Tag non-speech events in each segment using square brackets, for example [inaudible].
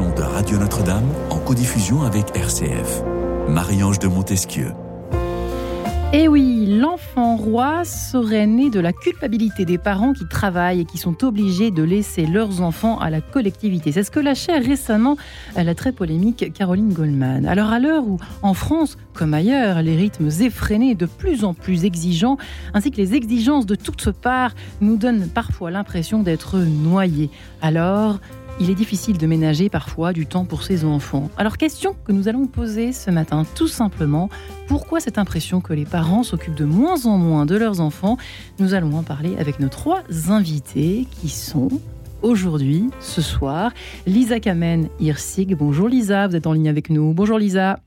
de Radio Notre-Dame en codiffusion avec RCF. Marie-Ange de Montesquieu. Eh oui, l'enfant roi serait né de la culpabilité des parents qui travaillent et qui sont obligés de laisser leurs enfants à la collectivité. C'est ce que lâchait récemment la très polémique Caroline Goldman. Alors à l'heure où, en France, comme ailleurs, les rythmes effrénés de plus en plus exigeants, ainsi que les exigences de toutes parts, nous donnent parfois l'impression d'être noyés. Alors, il est difficile de ménager parfois du temps pour ses enfants. Alors question que nous allons poser ce matin, tout simplement, pourquoi cette impression que les parents s'occupent de moins en moins de leurs enfants? Nous allons en parler avec nos trois invités qui sont aujourd'hui, ce soir, Lisa Kamen Hirsig. Bonjour Lisa, vous êtes en ligne avec nous. Bonjour Lisa.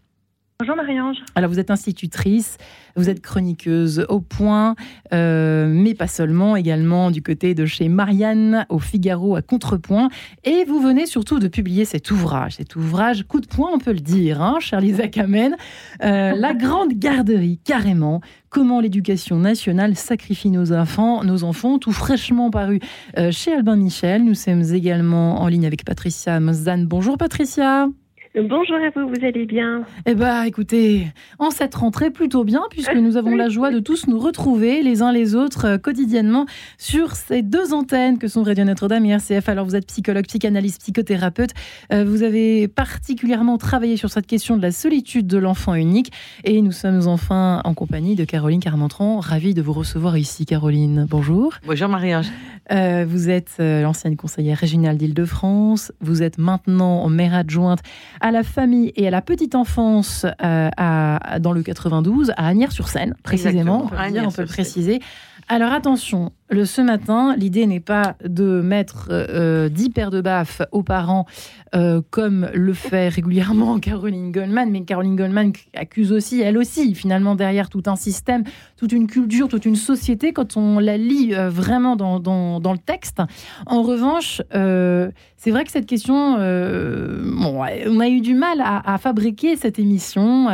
Bonjour Marie-Ange. Alors vous êtes institutrice, vous êtes chroniqueuse au point, euh, mais pas seulement, également du côté de chez Marianne au Figaro à Contrepoint. Et vous venez surtout de publier cet ouvrage, cet ouvrage coup de poing, on peut le dire, hein, cher Lisa Kamen, euh, [laughs] La Grande Garderie, carrément. Comment l'éducation nationale sacrifie nos enfants, nos enfants, tout fraîchement paru euh, chez Albin Michel. Nous sommes également en ligne avec Patricia Mozan. Bonjour Patricia. Bonjour à vous, vous allez bien? Eh bien, écoutez, en cette rentrée, plutôt bien, puisque nous avons la joie de tous nous retrouver les uns les autres euh, quotidiennement sur ces deux antennes que sont Radio Notre-Dame et RCF. Alors, vous êtes psychologue, psychanalyste, psychothérapeute. Euh, vous avez particulièrement travaillé sur cette question de la solitude de l'enfant unique. Et nous sommes enfin en compagnie de Caroline Carmentran. Ravie de vous recevoir ici, Caroline. Bonjour. Bonjour, Marie-Ange. Euh, vous êtes l'ancienne conseillère régionale d'Île-de-France. Vous êtes maintenant maire adjointe à la famille et à la petite enfance euh, à, dans le 92, à Agnières-sur-Seine, précisément, on peut, on peut le préciser. Alors attention, ce matin, l'idée n'est pas de mettre euh, 10 paires de baffes aux parents euh, comme le fait régulièrement [laughs] Caroline Goldman, mais Caroline Goldman accuse aussi, elle aussi, finalement, derrière tout un système, toute une culture, toute une société, quand on la lit euh, vraiment dans, le texte. En revanche, euh, c'est vrai que cette question, on a eu du mal à, fabriquer cette émission.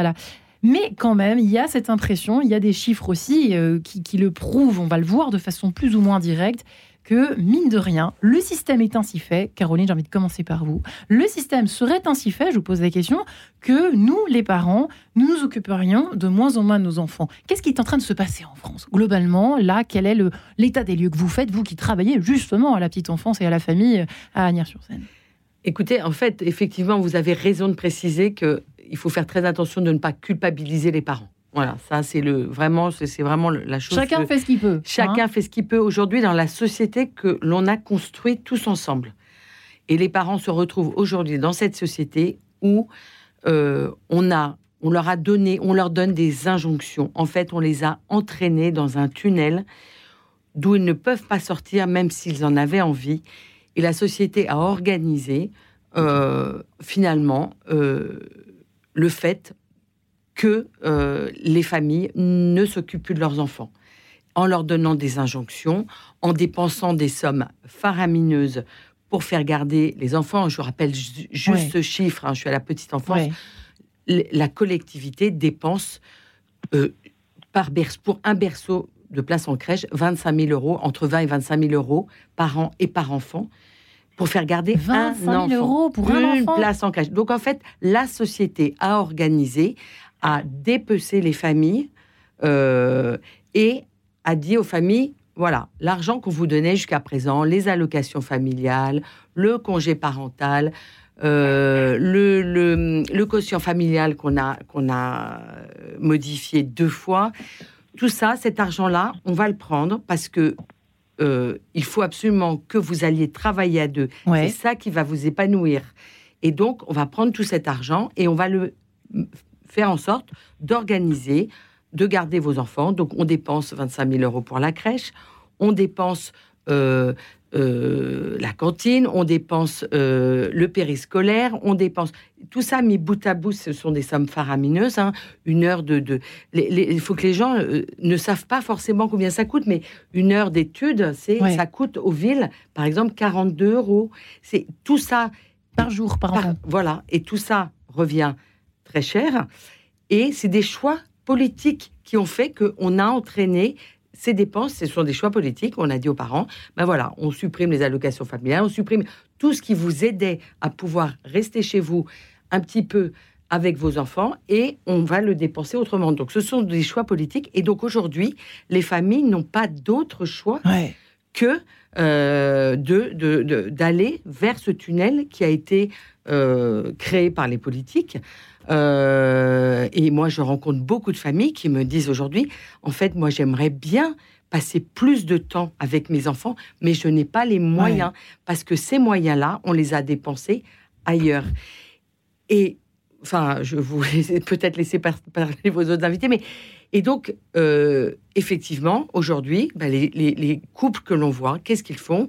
Mais quand même, il y a cette impression, il y a des chiffres aussi euh, qui, le prouvent, on va le voir de façon plus ou moins directe, que mine de rien, le système est ainsi fait. Caroline, j'ai envie de commencer par vous. Le système serait ainsi fait, je vous pose la question, que nous, les parents, nous nous occuperions de moins en moins de nos enfants. Qu'est-ce qui est en train de se passer en France? Globalement, là, quel est l'état des lieux que vous faites, vous qui travaillez justement à la petite enfance et à la famille à Agnières-sur-Seine? Écoutez, en fait, effectivement, vous avez raison de préciser que il faut faire très attention de ne pas culpabiliser les parents. Voilà, ça c'est le vraiment c'est vraiment la chose. Chacun fait ce qu'il peut. Chacun hein. fait ce qu'il peut aujourd'hui dans la société que l'on a construite tous ensemble. Et les parents se retrouvent aujourd'hui dans cette société où euh, on a on leur a donné, on leur donne des injonctions. En fait, on les a entraînés dans un tunnel d'où ils ne peuvent pas sortir, même s'ils en avaient envie. Et la société a organisé euh, finalement euh, le fait que euh, les familles ne s'occupent plus de leurs enfants, en leur donnant des injonctions, en dépensant des sommes faramineuses pour faire garder les enfants. Je vous rappelle juste ce chiffre, hein, je suis à la petite enfance. La collectivité dépense euh, par berceau, pour un berceau de place en crèche 25 000 euros, entre 20 et 25 000 euros par an et par enfant pour faire garder 25 un enfant, euros pour une enfant. place en crèche. Donc en fait, la société a organisé, a dépecé les familles euh, et a dit aux familles voilà, l'argent qu'on vous donnait jusqu'à présent, les allocations familiales, le congé parental, euh, le, le, le, quotient familial qu'on a, qu'on a modifié deux fois, tout ça, cet argent-là, on va le prendre parce que euh, il faut absolument que vous alliez travailler à deux. Ouais. C'est ça qui va vous épanouir. Et donc, on va prendre tout cet argent et on va le faire en sorte d'organiser, de garder vos enfants. Donc, on dépense 25 000 euros pour la crèche, on dépense euh, euh, la cantine, on dépense euh, le périscolaire, on dépense tout ça mis bout à bout, ce sont des sommes faramineuses. Hein. Une heure de, de... il faut que les gens euh, ne savent pas forcément combien ça coûte, mais une heure d'étude, c'est Ouais. ça coûte aux villes, par exemple, 42 euros. C'est tout ça Par jour, par par- enfant. voilà, et tout ça revient très cher. Et c'est des choix politiques qui ont fait qu'on a entraîné ces dépenses, ce sont des choix politiques. On a dit aux parents, ben voilà, on supprime les allocations familiales, on supprime tout ce qui vous aidait à pouvoir rester chez vous un petit peu avec vos enfants et on va le dépenser autrement. Donc ce sont des choix politiques et donc aujourd'hui, les familles n'ont pas d'autre choix que euh, de, d'aller vers ce tunnel qui a été euh, créé par les politiques. Euh, et moi, je rencontre beaucoup de familles qui me disent aujourd'hui, en fait, moi, j'aimerais bien passer plus de temps avec mes enfants, mais je n'ai pas les moyens parce que ces moyens-là, on les a dépensés ailleurs. Et enfin, je vous [laughs] peut-être laisser parler vos autres invités, mais et donc, euh, effectivement, aujourd'hui, bah, les, couples que l'on voit, qu'est-ce qu'ils font?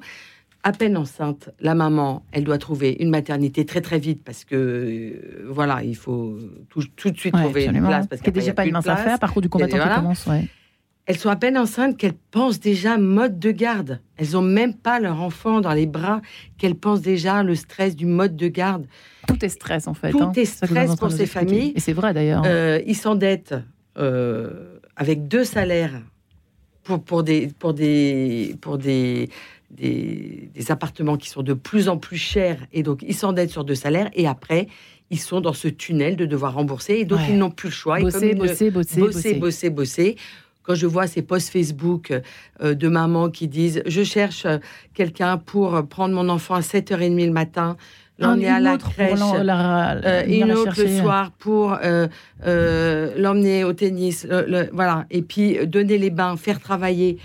À peine enceinte, la maman, elle doit trouver une maternité très très vite parce que euh, voilà, il faut tout, de suite trouver une place parce qu'il n'y a déjà pas une mince affaire. Parcours du combattant qui commence. Elles sont à peine enceintes qu'elles pensent déjà mode de garde. Elles n'ont même pas leur enfant dans les bras qu'elles pensent déjà le stress du mode de garde. Tout est stress en fait. Tout hein. est stress pour ces familles. Et c'est vrai d'ailleurs. Euh, ils s'endettent euh, avec deux salaires pour, pour, des, pour, des, pour des, des, appartements qui sont de plus en plus chers. Et donc, ils s'endettent sur deux salaires. Et après, ils sont dans ce tunnel de devoir rembourser. Et donc, ils n'ont plus le choix. Bosser, bosser, bosser, bosser, bosser, bosser, Quand je vois ces posts Facebook euh, de mamans qui disent Je cherche quelqu'un pour prendre mon enfant à 7h30 le matin, l'emmener à la crèche, euh, une autre le soir pour euh, euh, l'emmener au tennis, voilà, et puis donner les bains, faire travailler.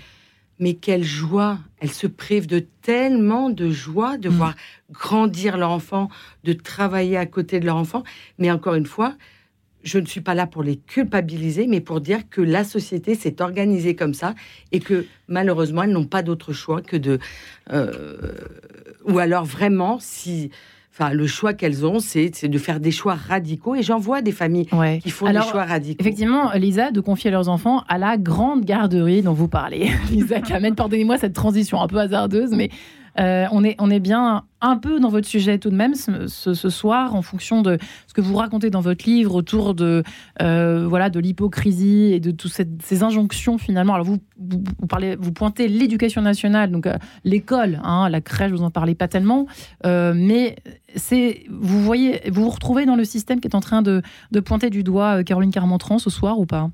Mais quelle joie Elles se privent de tellement de joie de mm. voir grandir leur enfant, de travailler à côté de leur enfant. Mais encore une fois, je ne suis pas là pour les culpabiliser, mais pour dire que la société s'est organisée comme ça et que malheureusement, elles n'ont pas d'autre choix que de... ou alors vraiment, si Enfin, le choix qu'elles ont, c'est de faire des choix radicaux. Et j'en vois des familles qui font des choix radicaux. Effectivement, Lisa, de confier leurs enfants à la grande garderie dont vous parlez. [laughs] Lisa Kamen, pardonnez-moi cette transition un peu hasardeuse, mais euh, on, est, on est bien un peu dans votre sujet tout de même ce, soir, en fonction de ce que vous racontez dans votre livre autour de euh, voilà de l'hypocrisie et de toutes ces injonctions finalement. Alors vous, vous, parlez, vous pointez l'éducation nationale, donc euh, l'école, hein, la crèche, vous en parlez pas tellement, mais c'est vous voyez, vous vous retrouvez dans le système qui est en train de, de pointer du doigt Caroline Carmentran ce soir ou pas?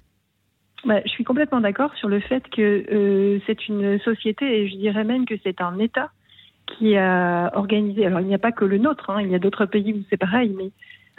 Bah, je suis complètement d'accord sur le fait que c'est une société et je dirais même que c'est un État qui a organisé, alors il n'y a pas que le nôtre, hein, il y a d'autres pays où c'est pareil, mais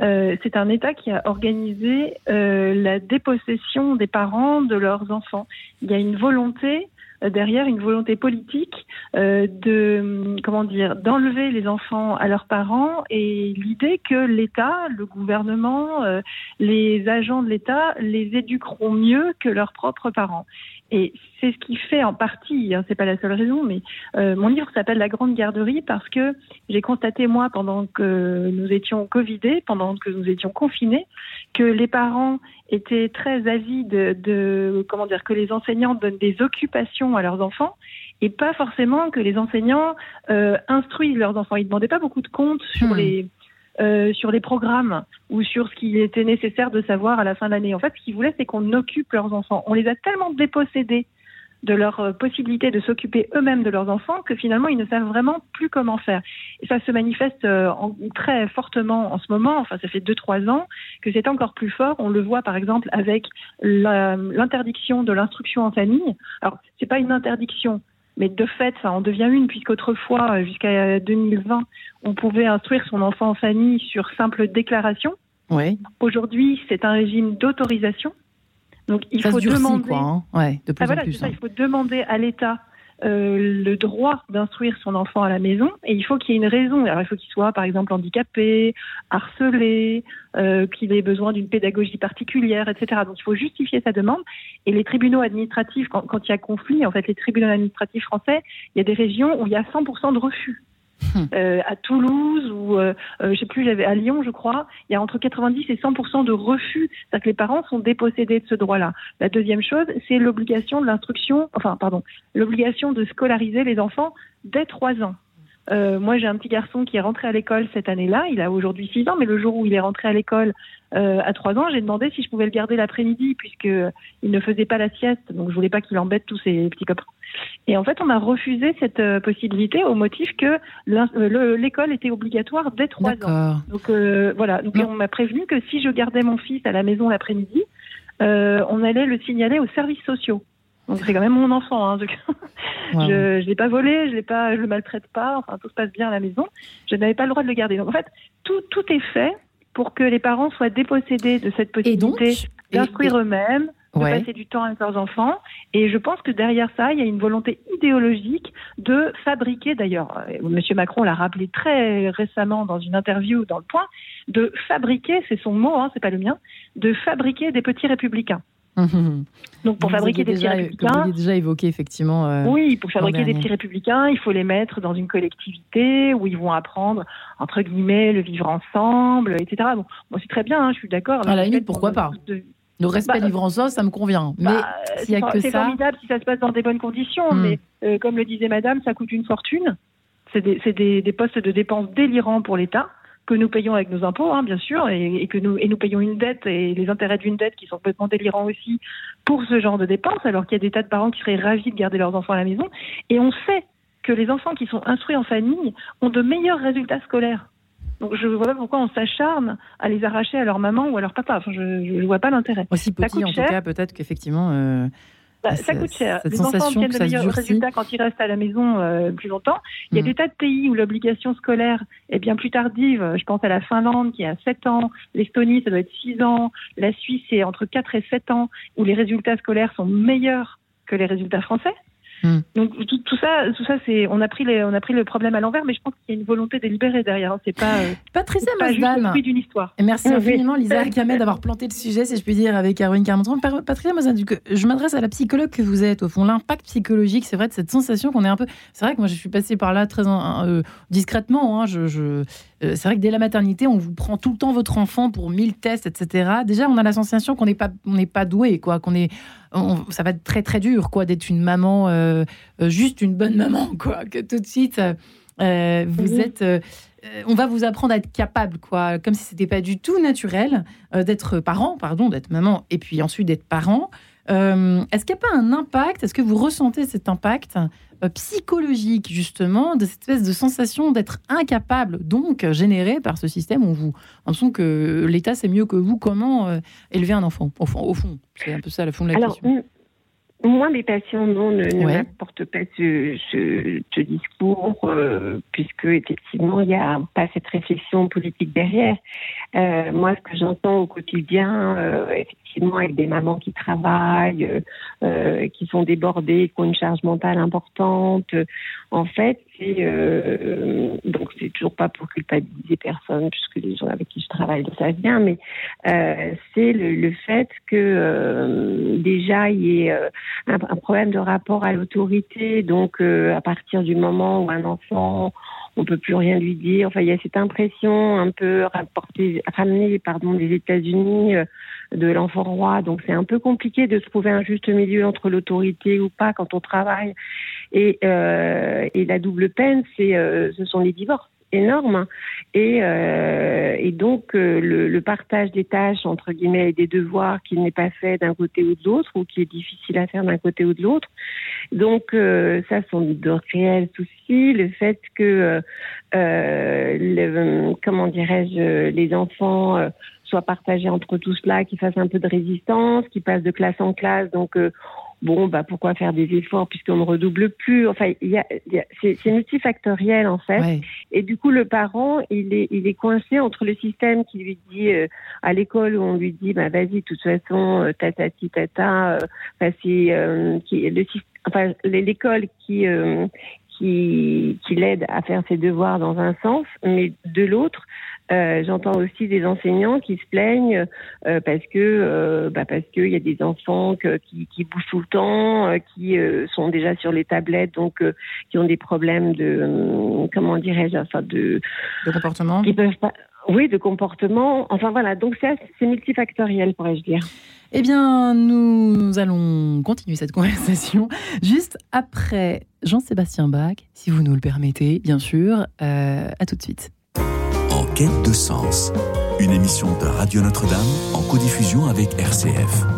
euh, c'est un État qui a organisé euh, la dépossession des parents de leurs enfants. Il y a une volonté derrière, une volonté politique euh, de comment dire d'enlever les enfants à leurs parents et l'idée que l'État, le gouvernement, euh, les agents de l'État les éduqueront mieux que leurs propres parents. Et c'est ce qui fait en partie, hein, c'est pas la seule raison, mais euh, mon livre s'appelle La Grande Garderie parce que j'ai constaté moi pendant que nous étions covidés, pendant que nous étions confinés, que les parents étaient très avides de, comment dire que les enseignants donnent des occupations à leurs enfants et pas forcément que les enseignants euh, instruisent leurs enfants. Ils demandaient pas beaucoup de comptes sur hmm. les euh, sur les programmes ou sur ce qu'il était nécessaire de savoir à la fin de l'année. En fait, ce qu'ils voulaient, c'est qu'on occupe leurs enfants. On les a tellement dépossédés de leur euh, possibilité de s'occuper eux-mêmes de leurs enfants que finalement ils ne savent vraiment plus comment faire. Et ça se manifeste euh, très fortement en ce moment, enfin ça fait deux trois ans que c'est encore plus fort. On le voit par exemple avec l'interdiction de l'instruction en famille. Alors c'est pas une interdiction, mais de fait, ça en devient une, puisqu'autrefois, euh, jusqu'à 2020, on pouvait instruire son enfant en famille sur simple déclaration. Oui. Aujourd'hui, c'est un régime d'autorisation. Donc, il faut demander. Quoi, hein. de plus ah, en plus, ça, hein. Il faut demander à l'État euh, le droit d'instruire son enfant à la maison et il faut qu'il y ait une raison. Alors il faut qu'il soit par exemple handicapé, harcelé, euh, qu'il ait besoin d'une pédagogie particulière, etc. Donc il faut justifier sa demande. Et les tribunaux administratifs, quand, quand il y a conflit, en fait les tribunaux administratifs français, il y a des régions où il y a 100% de refus. Hmm. Euh, à Toulouse ou euh, euh, je sais plus, à Lyon, je crois, il y a entre 90 et 100% de refus, c'est-à-dire que les parents sont dépossédés de ce droit-là. La deuxième chose, c'est l'obligation de l'instruction, enfin pardon, l'obligation de scolariser les enfants dès trois ans. Euh, moi, j'ai un petit garçon qui est rentré à l'école cette année-là. Il a aujourd'hui 6 ans, mais le jour où il est rentré à l'école euh, à 3 ans, j'ai demandé si je pouvais le garder l'après-midi, puisqu'il ne faisait pas la sieste. Donc, je voulais pas qu'il embête tous ses petits copains. Et en fait, on a refusé cette euh, possibilité au motif que l'école était obligatoire dès 3 ans. Donc, voilà. Donc, on m'a prévenu que si je gardais mon fils à la maison l'après-midi, on allait le signaler aux services sociaux. Donc c'est quand même mon enfant. Hein, je ne l'ai pas volé, je ne pas, je le maltraite pas. Enfin, tout se passe bien à la maison. Je n'avais pas le droit de le garder. Donc en fait, tout, tout est fait pour que les parents soient dépossédés de cette possibilité d'instruire eux-mêmes, de passer du temps avec leurs enfants. Et je pense que derrière ça, il y a une volonté idéologique de fabriquer, d'ailleurs, euh, Monsieur Macron l'a rappelé très récemment dans une interview dans Le Point, de fabriquer, c'est son mot, hein, c'est pas le mien, de fabriquer des petits républicains. [laughs] Donc pour fabriquer des petits républicains, vous déjà évoqué effectivement. Euh, oui, pour fabriquer des petits républicains, il faut les mettre dans une collectivité où ils vont apprendre entre guillemets le vivre ensemble, etc. Bon, moi c'est très bien, hein, je suis d'accord. À la limite, pourquoi pas Le respect bah, vivre ensemble, ça me convient. Mais bah, s'il y a que ça, c'est formidable si ça se passe dans des bonnes conditions. Hmm. Mais euh, comme le disait Madame, ça coûte une fortune. C'est des, des postes de dépenses délirants pour l'État que nous payons avec nos impôts, hein, bien sûr, et, que nous et nous payons une dette et les intérêts d'une dette qui sont complètement délirants aussi pour ce genre de dépenses, alors qu'il y a des tas de parents qui seraient ravis de garder leurs enfants à la maison. Et on sait que les enfants qui sont instruits en famille ont de meilleurs résultats scolaires. Donc je ne vois pas pourquoi on s'acharne à les arracher à leur maman ou à leur papa. Enfin, je ne vois pas l'intérêt. Aussi petit, en tout cas, peut-être qu'effectivement. Euh, bah, ça coûte cher. Les enfants obtiennent de meilleurs résultats quand ils restent à la maison euh, plus longtemps. Il y a mm. des tas de pays où l'obligation scolaire est bien plus tardive. Je pense à la Finlande qui a 7 ans, l'Estonie ça doit être 6 ans, la Suisse c'est entre 4 et 7 ans où les résultats scolaires sont meilleurs que les résultats français. Hmm. Donc tout, ça, tout ça, c'est on a pris les, on a pris le problème à l'envers, mais je pense qu'il y a une volonté délibérée derrière. Hein. C'est pas euh, Patricia pas juste le d'une histoire. Et merci infiniment Lisa [laughs] Kamed d'avoir planté le sujet, si je puis dire, avec Caroline Carmentron. Patricia Mazan, je m'adresse à la psychologue que vous êtes. Au fond, l'impact psychologique, c'est vrai de cette sensation qu'on est un peu. C'est vrai que moi, je suis passée par là très euh, discrètement. Hein. je, je... Euh, c'est vrai que dès la maternité, on vous prend tout le temps votre enfant pour 1000 tests, etc. Déjà, on a la sensation qu'on n'est pas, on n'est pas doué, quoi, qu'on est ça va être très très dur quoi d'être une maman, euh, euh, juste une bonne maman [laughs] quoi, que tout de suite euh, vous êtes, on va vous apprendre à être capable quoi, comme si c'était pas du tout naturel d'être parent, pardon, d'être maman et puis ensuite d'être parent. Est-ce qu'il n'y a pas un impact Est-ce que vous ressentez cet impact euh, psychologique, justement, de cette espèce de sensation d'être incapable, donc générée par ce système? On vous l'impression que l'État sait mieux que vous comment euh, élever un enfant. Au fond, au fond c'est un peu ça le fond de la question. Moi, mes patients, non, ne, ne m'apportent pas ce, ce, discours, euh, puisque effectivement, il n'y a pas cette réflexion politique derrière. Euh, moi, ce que j'entends au quotidien, euh, effectivement, avec des mamans qui travaillent, euh, qui sont débordées, qui ont une charge mentale importante, en fait, euh, donc c'est toujours pas pour culpabiliser personne, puisque les gens avec qui je travaille le savent bien, mais euh, c'est le, le, fait que euh, déjà il y ait euh, un, un, problème de rapport à l'autorité, donc euh, à partir du moment où un enfant on peut plus rien lui dire. Enfin, il y a cette impression un peu rapportée, ramenée, pardon, des États-Unis de l'enfant roi. Donc, c'est un peu compliqué de trouver un juste milieu entre l'autorité ou pas quand on travaille et, euh, la double peine, c'est, euh, ce sont les divorces énormes. Et, euh, et donc, euh, le, le, partage des tâches, entre guillemets, et des devoirs qui n'est pas fait d'un côté ou de l'autre, ou qui est difficile à faire d'un côté ou de l'autre. Donc, euh, ça sont de réels soucis. Le fait que, euh, le, comment dirais-je, les enfants soient partagés entre tout cela, qu'ils fassent un peu de résistance, qu'ils passent de classe en classe. Donc, bon, bah pourquoi faire des efforts puisqu'on ne redouble plus? Enfin, il y a, c'est multifactoriel en fait. Et du coup, le parent, il est, il est coincé entre le système qui lui dit euh, à l'école où on lui dit, bah vas-y, de toute façon, euh, tatati tata, euh, c'est euh, qui le enfin l'école qui qui, qui l'aide à faire ses devoirs dans un sens, mais de l'autre, euh, j'entends aussi des enseignants qui se plaignent euh, parce que euh, bah parce qu'il y a des enfants qui, qui bougent tout le temps, qui sont déjà sur les tablettes, donc qui ont des problèmes de comment dirais-je, enfin de, de comportement, qui peuvent pas Oui, de comportement. Enfin voilà, donc c'est multifactoriel, pourrais-je dire. Eh bien, nous allons continuer cette [laughs] conversation juste après Jean-Sébastien Bach, si vous nous le permettez, bien sûr. Euh, à tout de suite. Quête de sens, une émission de Radio Notre-Dame en codiffusion avec RCF.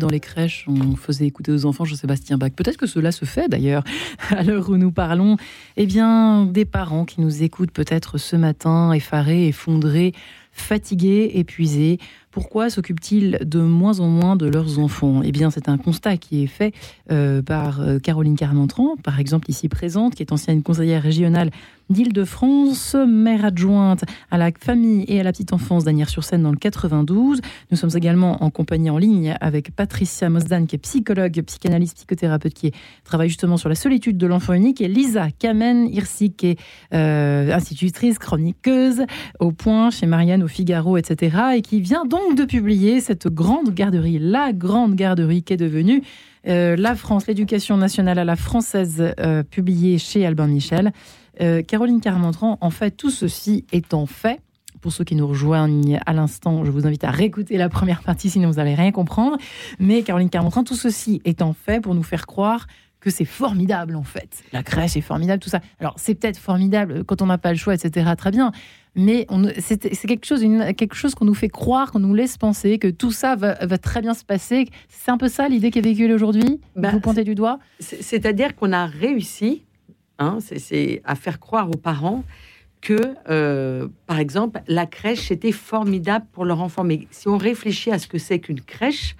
Dans les crèches, on faisait écouter aux enfants Jean-Sébastien Bach. Peut-être que cela se fait d'ailleurs [laughs] à l'heure où nous parlons. Eh bien, des parents qui nous écoutent peut-être ce matin, effarés, effondrés, fatigués, épuisés. Pourquoi s'occupent-ils de moins en moins de leurs enfants? Eh bien, c'est un constat qui est fait euh, par euh, Caroline Carmentran, par exemple ici présente, qui est ancienne conseillère régionale d'Île-de-France, mère adjointe à la famille et à la petite enfance d'Anières-sur-Seine dans le 92. Nous sommes également en compagnie en ligne avec Patricia Mosdan, qui est psychologue, psychanalyste, psychothérapeute, qui travaille justement sur la solitude de l'enfant unique, et Lisa Kamen Irsi, qui est euh, institutrice, chroniqueuse, au point chez Marianne, au Figaro, etc., et qui vient donc de publier cette grande garderie, la grande garderie qui est devenue euh, La France, l'éducation nationale à la française, euh, publiée chez Albin Michel. Euh, Caroline Carmentran, en fait, tout ceci étant fait, pour ceux qui nous rejoignent à l'instant, je vous invite à réécouter la première partie, sinon vous n'allez rien comprendre. Mais Caroline Carmentran, tout ceci étant fait pour nous faire croire que c'est formidable en fait. La crèche est formidable, tout ça. Alors c'est peut-être formidable quand on n'a pas le choix, etc. Très bien. Mais c'est quelque chose, quelque chose qu'on nous fait croire, qu'on nous laisse penser que tout ça va, très bien se passer. C'est un peu ça l'idée qui est véhiculée aujourd'hui? Bah, Vous pointez du doigt? C'est-à-dire qu'on a réussi Hein, c'est à faire croire aux parents que, euh, par exemple, la crèche était formidable pour leur enfant. Mais si on réfléchit à ce que c'est qu'une crèche,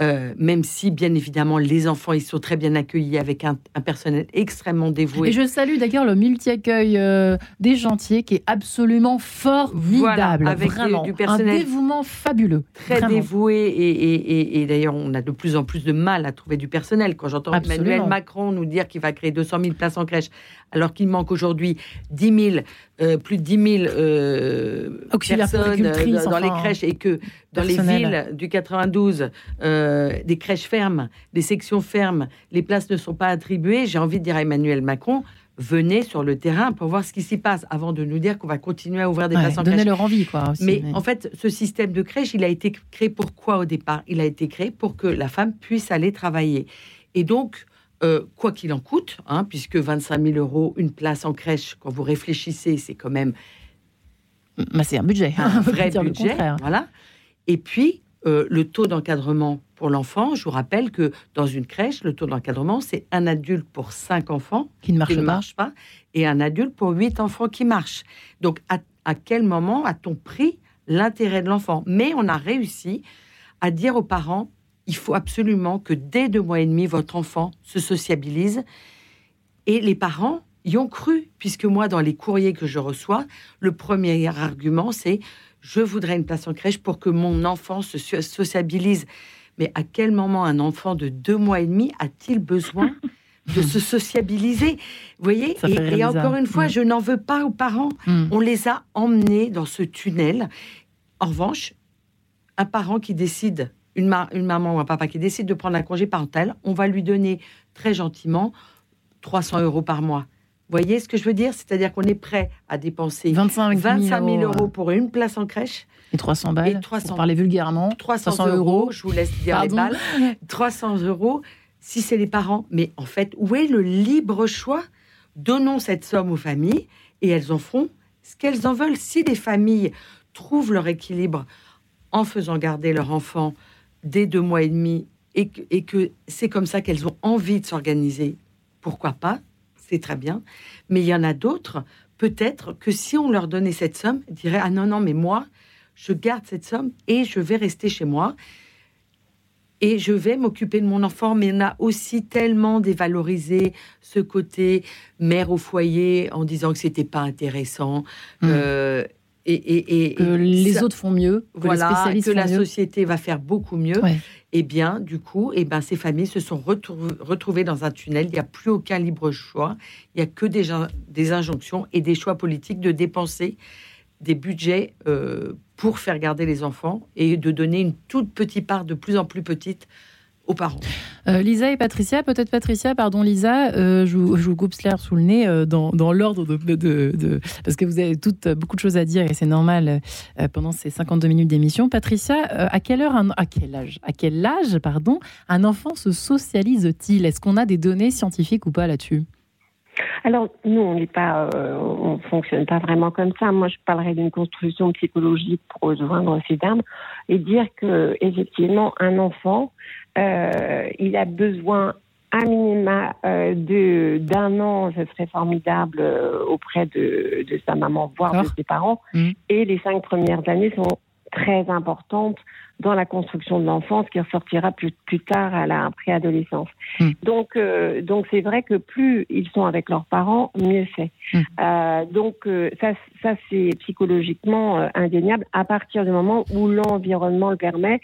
euh, même si, bien évidemment, les enfants, ils sont très bien accueillis avec un, personnel extrêmement dévoué. Et je salue d'ailleurs le multi-accueil euh, des gentiers qui est absolument formidable. avec vraiment, du personnel un dévouement fabuleux. Très dévoué. Et, d'ailleurs, on a de plus en plus de mal à trouver du personnel. Quand j'entends Emmanuel Macron nous dire qu'il va créer 200 000 places en crèche, alors qu'il manque aujourd'hui 10 000 euh, plus de 10 000 euh, personnes euh, dans, les crèches et que dans les villes du 92, des crèches ferment, des sections ferment, les places ne sont pas attribuées, j'ai envie de dire à Emmanuel Macron, venez sur le terrain pour voir ce qui s'y passe avant de nous dire qu'on va continuer à ouvrir des places en crèche. leur envie, quoi. mais, en fait, ce système de crèche, il a été créé pour quoi au départ? Il a été créé pour que la femme puisse aller travailler. Et donc, euh, quoi qu'il en coûte, hein, puisque 25 000 euros, une place en crèche, quand vous réfléchissez, c'est quand même. Bah, c'est un budget. Un [laughs] vrai budget. Voilà. Et puis, euh, le taux d'encadrement pour l'enfant, je vous rappelle que dans une crèche, le taux d'encadrement, c'est un adulte pour cinq enfants qui ne marchent pas. et un adulte pour huit enfants qui marchent. Donc, à, à quel moment a-t-on pris l'intérêt de l'enfant? Mais on a réussi à dire aux parents il faut absolument que dès deux mois et demi, votre enfant se sociabilise. Et les parents, y ont cru, puisque moi, dans les courriers que je reçois, le premier argument, c'est je voudrais une place en crèche pour que mon enfant se sociabilise. Mais à quel moment un enfant de deux mois et demi a-t-il besoin [laughs] de se sociabiliser? Vous voyez? Et, encore une fois, mm. je n'en veux pas aux parents. Mm. On les a emmenés dans ce tunnel. En revanche, un parent qui décide, une, une maman ou un papa qui décide de prendre un congé parental, on va lui donner très gentiment 300 euros par mois. Vous voyez ce que je veux dire? C'est-à-dire qu'on est prêt à dépenser 25 000, euros, pour une place en crèche. Et 300 balles? Et 300, pour parler vulgairement. 300, euros, Je vous laisse dire les balles. 300 euros si c'est les parents. Mais en fait, où est le libre choix? Donnons cette somme aux familles et elles en feront ce qu'elles en veulent. Si les familles trouvent leur équilibre en faisant garder leur enfant dès deux mois et demi et que c'est comme ça qu'elles ont envie de s'organiser, pourquoi pas? C'est très bien. Mais il y en a d'autres, peut-être que si on leur donnait cette somme, ils diraient Ah non, non, mais moi, je garde cette somme et je vais rester chez moi et je vais m'occuper de mon enfant. Mais on a aussi tellement dévalorisé ce côté mère au foyer en disant que c'était pas intéressant. Mmh. Euh, et, que les autres font mieux, que voilà, que la société va faire beaucoup mieux. Et eh bien, du coup, et eh ben, ces familles se sont retrouvées dans un tunnel. Il n'y a plus aucun libre choix. Il n'y a que des, des injonctions et des choix politiques de dépenser des budgets euh, pour faire garder les enfants et de donner une toute petite part de plus en plus petite aux parents. Euh, Lisa et Patricia, peut-être Patricia, pardon Lisa, euh, je, vous, coupe cela sous le nez euh, dans, l'ordre de, Parce que vous avez toutes, beaucoup de choses à dire et c'est normal pendant ces 52 minutes d'émission. Patricia, à quelle heure, à quel âge, à quel âge pardon, un enfant se socialise-t-il? Est-ce qu'on a des données scientifiques ou pas là-dessus? Alors, nous, on n'est pas, on fonctionne pas vraiment comme ça. Moi, je parlerais d'une construction psychologique pour rejoindre ces termes et dire que, effectivement, un enfant, il a besoin à minima euh, d'un an, ce serait formidable euh, auprès de, de, sa maman, voire de ses parents. Mmh. Et les cinq premières années sont très importantes dans la construction de l'enfance qui ressortira plus, plus tard à la préadolescence. Mmh. Donc, euh, donc c'est vrai que plus ils sont avec leurs parents, mieux c'est. Mmh. Euh, donc ça, ça c'est psychologiquement indéniable à partir du moment où l'environnement le permet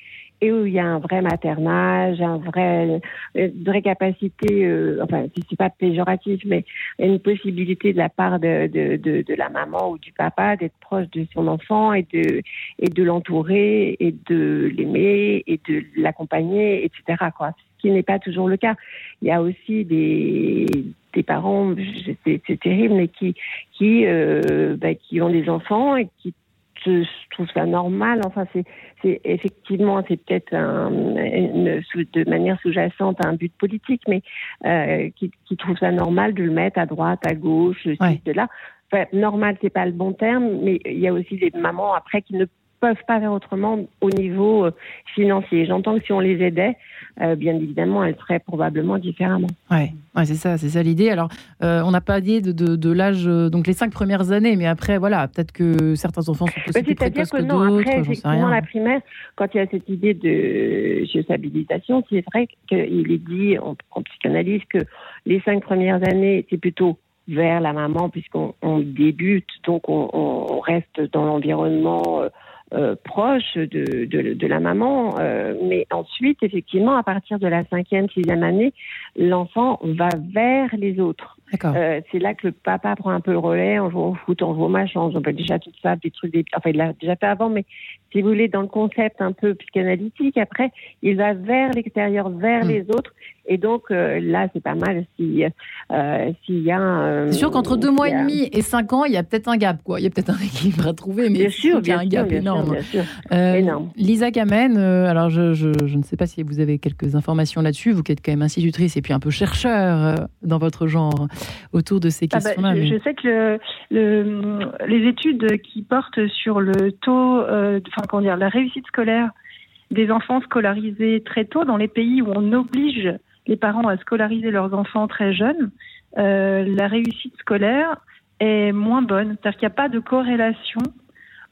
où il y a un vrai maternage, un vrai, une vraie capacité, euh, enfin, c'est pas péjoratif, mais une possibilité de la part de, de la maman ou du papa d'être proche de son enfant et de, et de l'entourer et de l'aimer et de l'accompagner, etc. Quoi. Ce qui n'est pas toujours le cas. Il y a aussi des, des parents, c'est terrible, mais qui, qui, euh, bah, qui ont des enfants et qui je, trouve ça normal. Enfin, c'est, effectivement, c'est peut-être de manière sous-jacente un but politique, mais euh, qui, qui, trouve ça normal de le mettre à droite, à gauche, ouais. de là. Enfin, normal, c'est pas le bon terme, mais il y a aussi des mamans après qui ne peuvent pas faire autrement au niveau euh, financier. J'entends que si on les aidait, euh, bien évidemment, elles feraient probablement différemment. Ouais, ouais c'est ça, c'est ça l'idée. Alors, euh, on n'a pas dit de, de, l'âge, donc les cinq premières années, mais après, voilà, peut-être que certains enfants sont plus, plus précoces que, que non, Après, effectivement, la primaire, quand il y a cette idée de sociabilisation, c'est vrai qu'il est dit en, psychanalyse que les cinq premières années, c'est plutôt vers la maman puisqu'on débute, donc on, on reste dans l'environnement euh, proche de, de, la maman. Euh, mais ensuite, effectivement, à partir de la cinquième, sixième année, l'enfant va vers les autres. Euh, c'est là que le papa prend un peu le relais, on joue au foot, on joue au machin, on joue déjà tout ça, des trucs, des... enfin il l'a déjà fait avant, mais si vous voulez, dans le concept un peu psychanalytique, après, il va vers l'extérieur, vers hmm. les autres, et donc là, c'est pas mal si s'il y a un... C'est sûr qu'entre deux mois et demi et cinq ans, il y a peut-être un gap, quoi. Il y a peut-être un équilibre à trouver, mais bien sûr, il y a un gap énorme. Euh, énorme. Lisa Kamen, euh, alors je, je, je, ne sais pas si vous avez quelques informations là-dessus, vous qui êtes quand même institutrice et puis un peu chercheur euh, dans votre genre autour de ces ah bah, questions-là. je, sais que le, les études qui portent sur le taux, enfin comment dire, la réussite scolaire des enfants scolarisés très tôt dans les pays où on oblige les parents à scolariser leurs enfants très jeunes, la réussite scolaire est moins bonne. C'est-à-dire qu'il n'y a pas de corrélation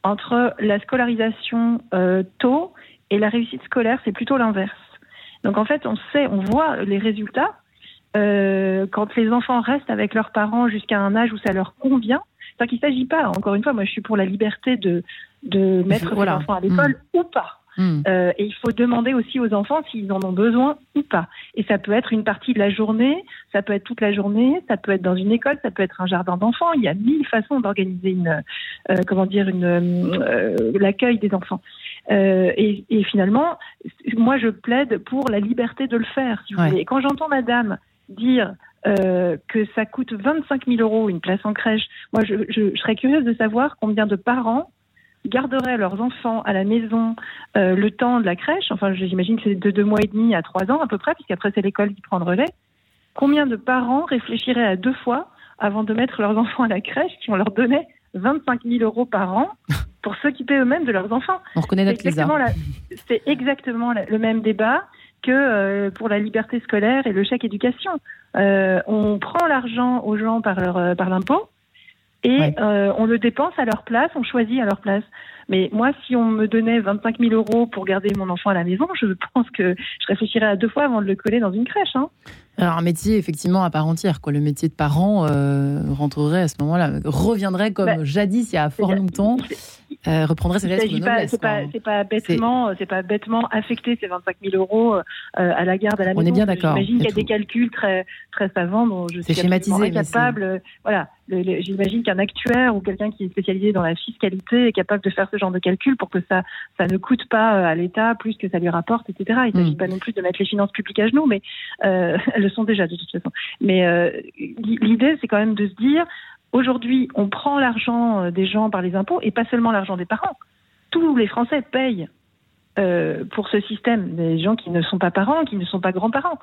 entre la scolarisation euh, tôt et la réussite scolaire, c'est plutôt l'inverse. Donc en fait, on sait, on voit les résultats, quand les enfants restent avec leurs parents jusqu'à un âge où ça leur convient. C'est-à-dire qu'il ne s'agit pas, encore une fois, moi je suis pour la liberté de, de mettre les enfants à l'école mmh. ou pas. Hmm. Euh, et il faut demander aussi aux enfants s'ils en ont besoin ou pas. Et ça peut être une partie de la journée, ça peut être toute la journée, ça peut être dans une école, ça peut être un jardin d'enfants. Il y a mille façons d'organiser une, euh, comment dire, une euh, l'accueil des enfants. Et, et, finalement, moi je plaide pour la liberté de le faire. Si vous voulez. Et quand j'entends Madame dire euh, que ça coûte 25 000 euros une place en crèche. Moi, je, je, je, serais curieuse de savoir combien de parents garderaient leurs enfants à la maison euh, le temps de la crèche, enfin j'imagine que c'est de deux mois et demi à trois ans à peu près, puisqu'après c'est l'école qui prend le relais, combien de parents réfléchiraient à deux fois avant de mettre leurs enfants à la crèche si on leur donnait 25 000 euros par an pour s'occuper eux-mêmes de leurs enfants? On reconnaît notre C'est exactement le même débat que euh, pour la liberté scolaire et le chèque éducation. Euh, on prend l'argent aux gens par, leur, par l'impôt, et euh, on le dépense à leur place, on choisit à leur place. Mais moi, si on me donnait 25 000 euros pour garder mon enfant à la maison, je pense que je réfléchirais à deux fois avant de le coller dans une crèche. Hein. Alors un métier effectivement à part entière, quoi. Le métier de parent euh, rentrerait à ce moment-là, reviendrait comme bah, jadis il y a fort longtemps. Euh, reprendrait ses lettres de noblesse. C'est pas, pas, bêtement, c'est pas bêtement affecter ces 25 000 euros euh, à la garde à la maison. On est bien d'accord. J'imagine qu'il y a des calculs très très savants dont je suis schématisé, incapable. Voilà, j'imagine qu'un actuaire ou quelqu'un qui est spécialisé dans la fiscalité est capable de faire ce genre de calcul pour que ça ça ne coûte pas à l'État plus que ça lui rapporte, etc. Il ne s'agit mm. pas non plus de mettre les finances publiques à genoux, mais le sont déjà de toute façon. Mais euh, l'idée, c'est quand même de se dire, aujourd'hui, on prend l'argent euh, des gens par les impôts et pas seulement l'argent des parents. Tous les Français payent euh, pour ce système. Des gens qui ne sont pas parents, qui ne sont pas grands-parents.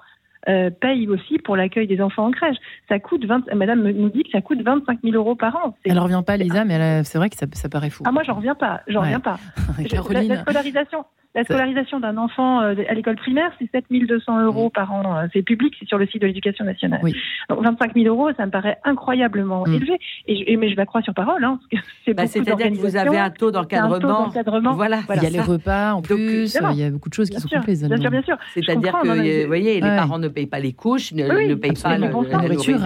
payent aussi pour l'accueil des enfants en crèche. Ça coûte 20, Madame nous dit que ça coûte 25 000 euros par an. Elle ne revient pas, Lisa, mais c'est vrai que ça, paraît fou. Ah moi, j'en reviens pas. J'en reviens pas. [laughs] Caroline... la, scolarisation, la scolarisation d'un enfant euh, à l'école primaire, c'est 7200 euros par an. Euh, c'est public, c'est sur le site de l'éducation nationale. Oui. Donc 25 000 euros, ça me paraît incroyablement mm. élevé. Et, mais je la crois sur parole. Hein, [laughs] bah, C'est-à-dire que vous avez un taux d'encadrement. Voilà. Il y a les repas en plus. il y a beaucoup de choses qui sont comprises. Bien sûr, bien sûr. C'est-à-dire que, vous voyez, les parents ne payent pas les couches, ne, payent pas la nourriture.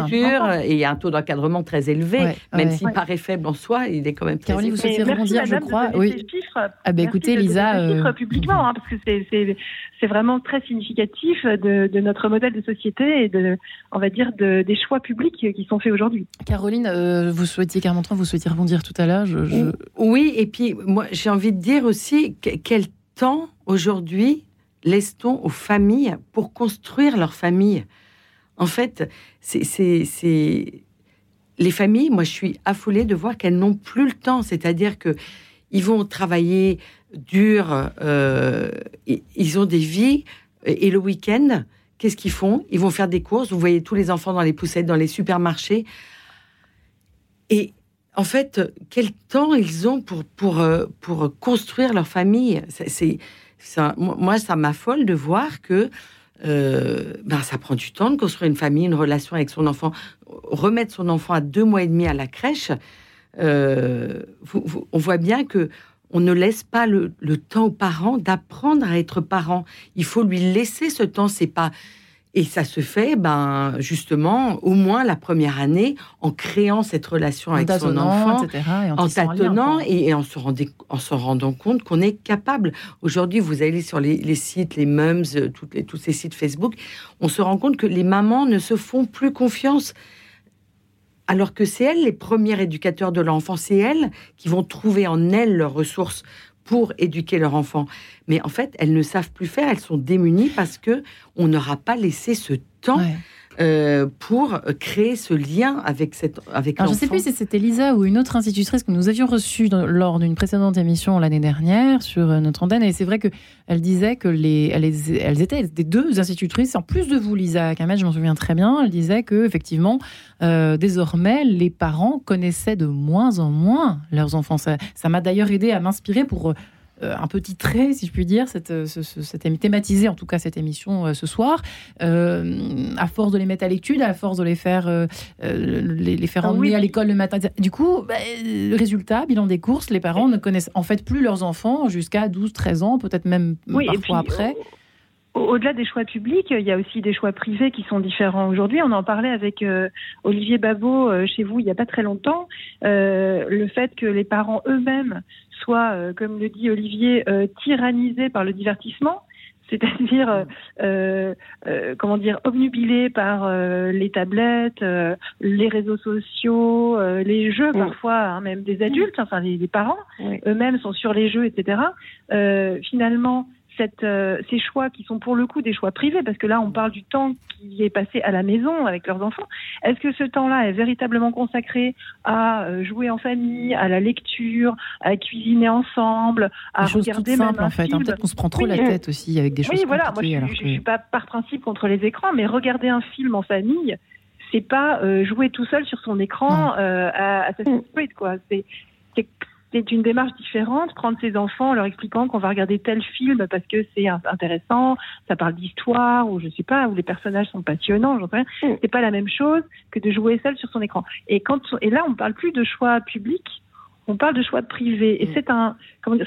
Et il y a un taux d'encadrement très élevé, même s'il paraît faible en soi, il est quand même très Caroline, vous souhaitez rebondir, je crois. Oui. Ah ben écoutez, Lisa. Hein, parce que c'est vraiment très significatif de, notre modèle de société et de, on va dire, des choix publics qui sont faits aujourd'hui. Caroline, euh, vous souhaitiez, Carmentran, vous souhaitiez rebondir tout à l'heure Oui, et puis moi, j'ai envie de dire aussi quel temps aujourd'hui laisse-t-on aux familles pour construire leur famille En fait, c'est les familles, moi je suis affolée de voir qu'elles n'ont plus le temps. C'est-à-dire que ils vont travailler dur, euh, ils ont des vies, et le week-end, qu'est-ce qu'ils font? Ils vont faire des courses, vous voyez tous les enfants dans les poussettes, dans les supermarchés. Et en fait, quel temps ils ont pour, pour, euh, pour construire leur famille? C'est, Moi, ça m'affole de voir que euh, ben, ça prend du temps de construire une famille, une relation avec son enfant. Remettre son enfant à deux mois et demi à la crèche, on voit bien que on ne laisse pas le, temps aux parents d'apprendre à être parents. Il faut lui laisser ce temps. C'est pas et ça se fait, ben justement, au moins la première année, en créant cette relation avec son enfant, en, tâtonnant et, en, se en se rendant compte qu'on est capable. Aujourd'hui, vous allez sur les, sites, les mums, toutes les, tous ces sites Facebook, on se rend compte que les mamans ne se font plus confiance alors que c'est elles les premiers éducateurs de l'enfant, c'est elles qui vont trouver en elles leurs ressources pour éduquer leur enfant. Mais en fait, elles ne savent plus faire, elles sont démunies parce que on n'aura pas laissé ce temps euh, pour créer ce lien avec cette avec Je ne sais plus si c'était Lisa ou une autre institutrice que nous avions reçue lors d'une précédente émission l'année dernière sur euh, notre antenne. Et c'est vrai qu'elle disait que les, elles, étaient des deux institutrices, en plus de vous, Lisa Kamet, je m'en souviens très bien. Elle disait que effectivement, euh, désormais, les parents connaissaient de moins en moins leurs enfants. Ça m'a d'ailleurs aidé à m'inspirer pour un petit trait, si je puis dire, cette, euh, cette thématisé en tout cas cette émission euh, ce soir, à force de les mettre à l'étude, à force de les faire, les, faire ah emmener à l'école le matin. Du coup, bah, résultat, bilan des courses, les parents ne connaissent en fait plus leurs enfants jusqu'à 12-13 ans, peut-être même parfois après. au-delà des choix publics, il y a aussi des choix privés qui sont différents aujourd'hui. On en parlait avec euh, Olivier Babot euh, chez vous il n'y a pas très longtemps. Euh, le fait que les parents eux-mêmes soient, comme le dit Olivier, tyrannisés par le divertissement, [laughs] c'est-à-dire comment dire obnubilés par les tablettes, les réseaux sociaux, les jeux parfois, hein, même des adultes, enfin les, parents eux-mêmes sont sur les jeux, etc. finalement, cette, euh, ces choix qui sont pour le coup des choix privés, parce que là on parle du temps qui est passé à la maison avec leurs enfants, est-ce que ce temps-là est véritablement consacré à euh, jouer en famille, à la lecture, à cuisiner ensemble, à regarder même un en fait. Hein. Peut-être qu'on se prend trop la tête aussi avec des choses. Oui, voilà. Moi, je, ne suis pas par principe contre les écrans, mais regarder un film en famille, c'est pas euh, jouer tout seul sur son écran à Assassin's Creed, quoi. C'est c'est une démarche différente, prendre ses enfants en leur expliquant qu'on va regarder tel film parce que c'est intéressant, ça parle d'histoire ou je sais pas, où les personnages sont passionnants, j'en sais rien. Mm. C'est pas la même chose que de jouer seul sur son écran. Et quand et là on parle plus de choix publics, on parle de choix privés et mm. c'est un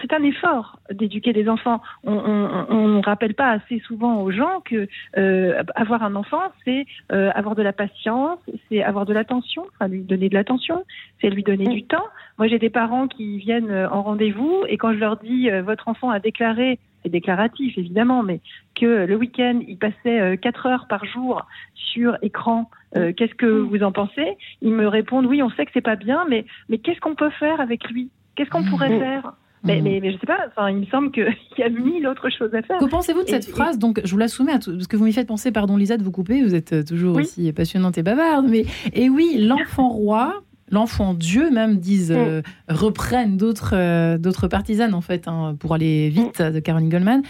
c'est un effort d'éduquer des enfants. On ne rappelle pas assez souvent aux gens que euh, avoir un enfant c'est euh, avoir de la patience, c'est avoir de l'attention, enfin lui donner de l'attention, c'est lui donner mm. du temps. Moi j'ai des parents qui viennent euh, en rendez-vous et quand je leur dis votre enfant a déclaré c'est déclaratif évidemment, mais que le week-end il passait quatre heures par jour sur écran euh, qu'est-ce que mm. vous en pensez? Ils me répondent oui, on sait que c'est pas bien, mais mais qu'est-ce qu'on peut faire avec lui? Qu'est-ce qu'on pourrait mm. faire? Mais, mais, mais, je sais pas, enfin, il me semble qu'il [laughs] y a mille autres choses à faire. Que pensez-vous de cette phrase? Donc, je vous la soumets, à tout, parce que vous m'y faites penser, pardon Lisa de vous couper, vous êtes euh, toujours aussi passionnante et bavarde, mais et oui, l'enfant roi, l'enfant Dieu même disent, mm. euh, reprennent d'autres d'autres partisanes en fait, hein, pour aller vite, de Caroline Goldman,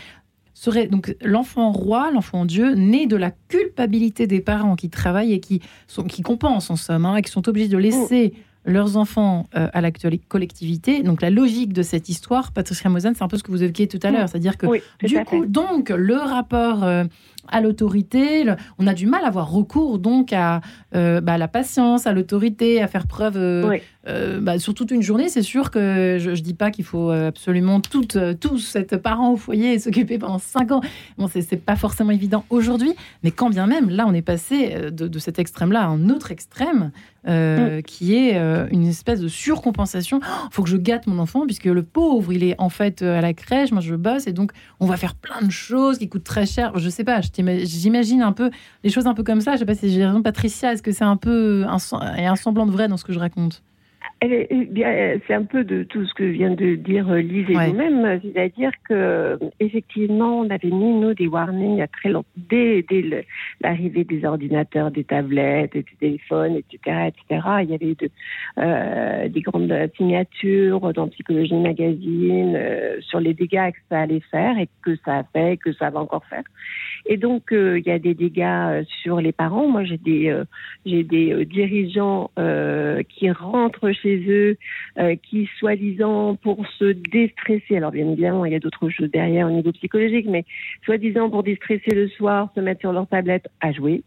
serait donc l'enfant roi, l'enfant Dieu, né de la culpabilité des parents qui travaillent et qui, sont, qui compensent en somme, hein, et qui sont obligés de laisser leurs enfants euh, à la collectivité. Donc la logique de cette histoire, Patricia Mosen, c'est un peu ce que vous évoquiez tout à l'heure, c'est-à-dire que du coup, donc le rapport euh, à l'autorité. On a du mal à avoir recours donc à euh, bah, la patience, à l'autorité, à faire preuve euh, euh, bah, sur toute une journée. C'est sûr que je ne dis pas qu'il faut absolument tout, tous être parent au foyer et s'occuper pendant cinq ans. Bon, c'est pas forcément évident aujourd'hui, mais quand bien même, là, on est passé de, cet extrême-là à un autre extrême. Mm. qui est une espèce de surcompensation. Il faut que je gâte mon enfant puisque le pauvre, il est en fait à la crèche, moi je bosse et donc on va faire plein de choses qui coûtent très cher. Je sais pas, je J'imagine un peu les choses un peu comme ça. Je sais pas si j'ai raison, Patricia. Est-ce que c'est un peu un, un semblant de vrai dans ce que je raconte? C'est un peu de tout ce que vient de dire Lise et vous-même, c'est-à-dire que effectivement, on avait mis nous des warnings il y a très longtemps, dès, l'arrivée des ordinateurs, des tablettes, des téléphones, etc., etc. Il y avait de, euh, des grandes signatures dans Psychologie Magazine euh, sur les dégâts que ça allait faire et que ça a fait, que ça va encore faire. Et donc, euh, il y a des dégâts sur les parents. Moi, j'ai des, j'ai des dirigeants qui rentrent chez eux euh, qui, soi-disant, pour se déstresser, alors bien évidemment, il y a d'autres choses derrière au niveau psychologique, mais soi-disant pour déstresser le soir, se mettre sur leur tablette à jouer.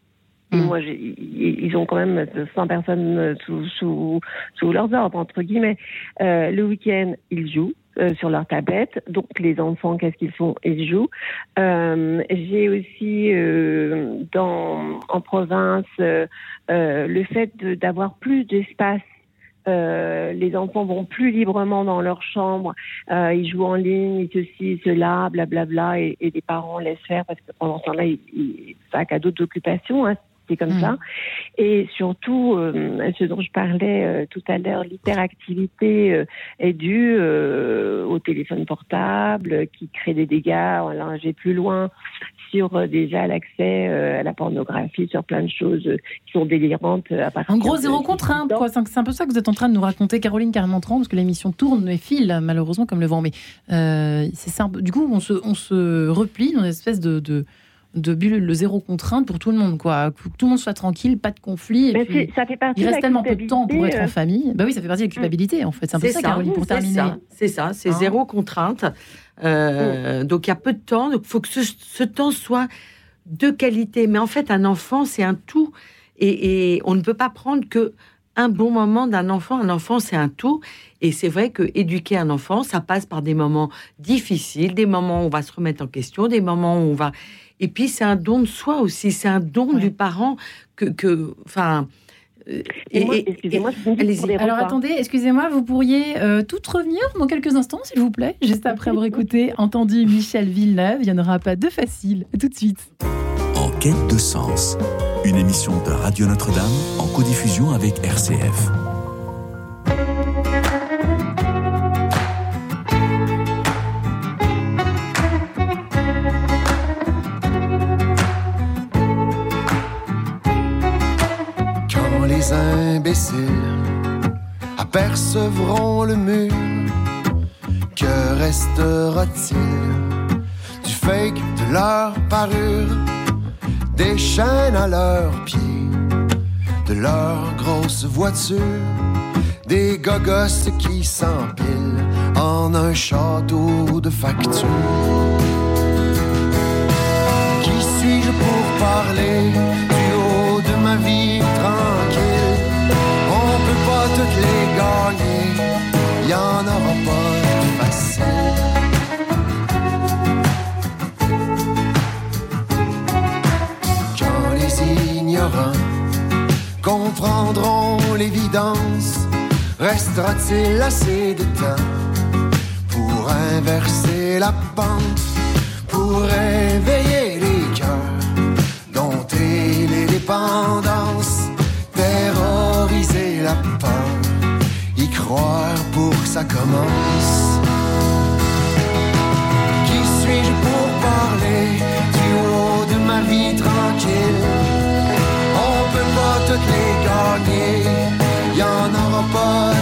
Et mmh. moi, ils ont quand même 100 personnes sous, sous, sous leurs ordres, entre guillemets. Euh, le week-end, ils jouent. Euh, sur leur tablette. Donc les enfants, qu'est-ce qu'ils font? Ils jouent. Euh, J'ai aussi euh, dans en province le fait d'avoir plus d'espace les enfants vont plus librement dans leur chambre, ils jouent en ligne, ils ceci, cela, blablabla, et, et les parents laissent faire parce que pendant ce temps-là, ils, ils à d'autres occupations. Hein, comme mmh. ça. Et surtout, euh, ce dont je parlais euh, tout à l'heure, l'hyperactivité euh, est due au téléphone portable qui crée des dégâts. Là, j'ai plus loin sur déjà l'accès à la pornographie, sur plein de choses qui sont délirantes à En gros, zéro contrainte, quoi. C'est un peu ça que vous êtes en train de nous raconter, Caroline Carmentran, parce que l'émission tourne et file, malheureusement, comme le vent. Mais c'est ça. Du coup, on se, on se replie dans une espèce de, de de bulle, le zéro contrainte pour tout le monde, quoi. Que tout le monde soit tranquille, pas de conflit. Et puis, ça fait partie il reste tellement peu de temps pour être en famille. Bah oui, ça fait partie de la culpabilité, en fait. C'est un peu ça, Caroline, pour terminer. C'est ça, c'est hein zéro contrainte. Euh, donc il y a peu de temps, donc il faut que ce, temps soit de qualité. Mais en fait, un enfant, c'est un tout. Et, on ne peut pas prendre que un bon moment d'un enfant. Un enfant, c'est un tout. Et c'est vrai que éduquer un enfant, ça passe par des moments difficiles, des moments où on va se remettre en question, des moments où on va. Et puis, c'est un don de soi aussi. C'est un don du parent que, enfin. Euh, excusez-moi, Alors attendez, excusez-moi, vous pourriez euh, tout revenir dans quelques instants, s'il vous plaît, juste après avoir écouté, [laughs] entendu Michel Villeneuve. Il n'y en aura pas de facile. tout de suite. En quête de sens, une émission de Radio Notre-Dame en codiffusion avec RCF. Apercevront le mur, que restera-t-il du fake de leur parure, des chaînes à leurs pieds, de leur grosse voiture, des gogos qui s'empilent en un château de facture. Qui suis-je pour parler du haut de ma vie? Toutes les gagner, y en aura pas de facile. Quand les ignorants comprendront l'évidence, restera-t-il assez de temps pour inverser la pente, pour réveiller commence. Qui suis-je pour parler du haut de ma vie tranquille? On peut pas toutes les gagner, y en aura pas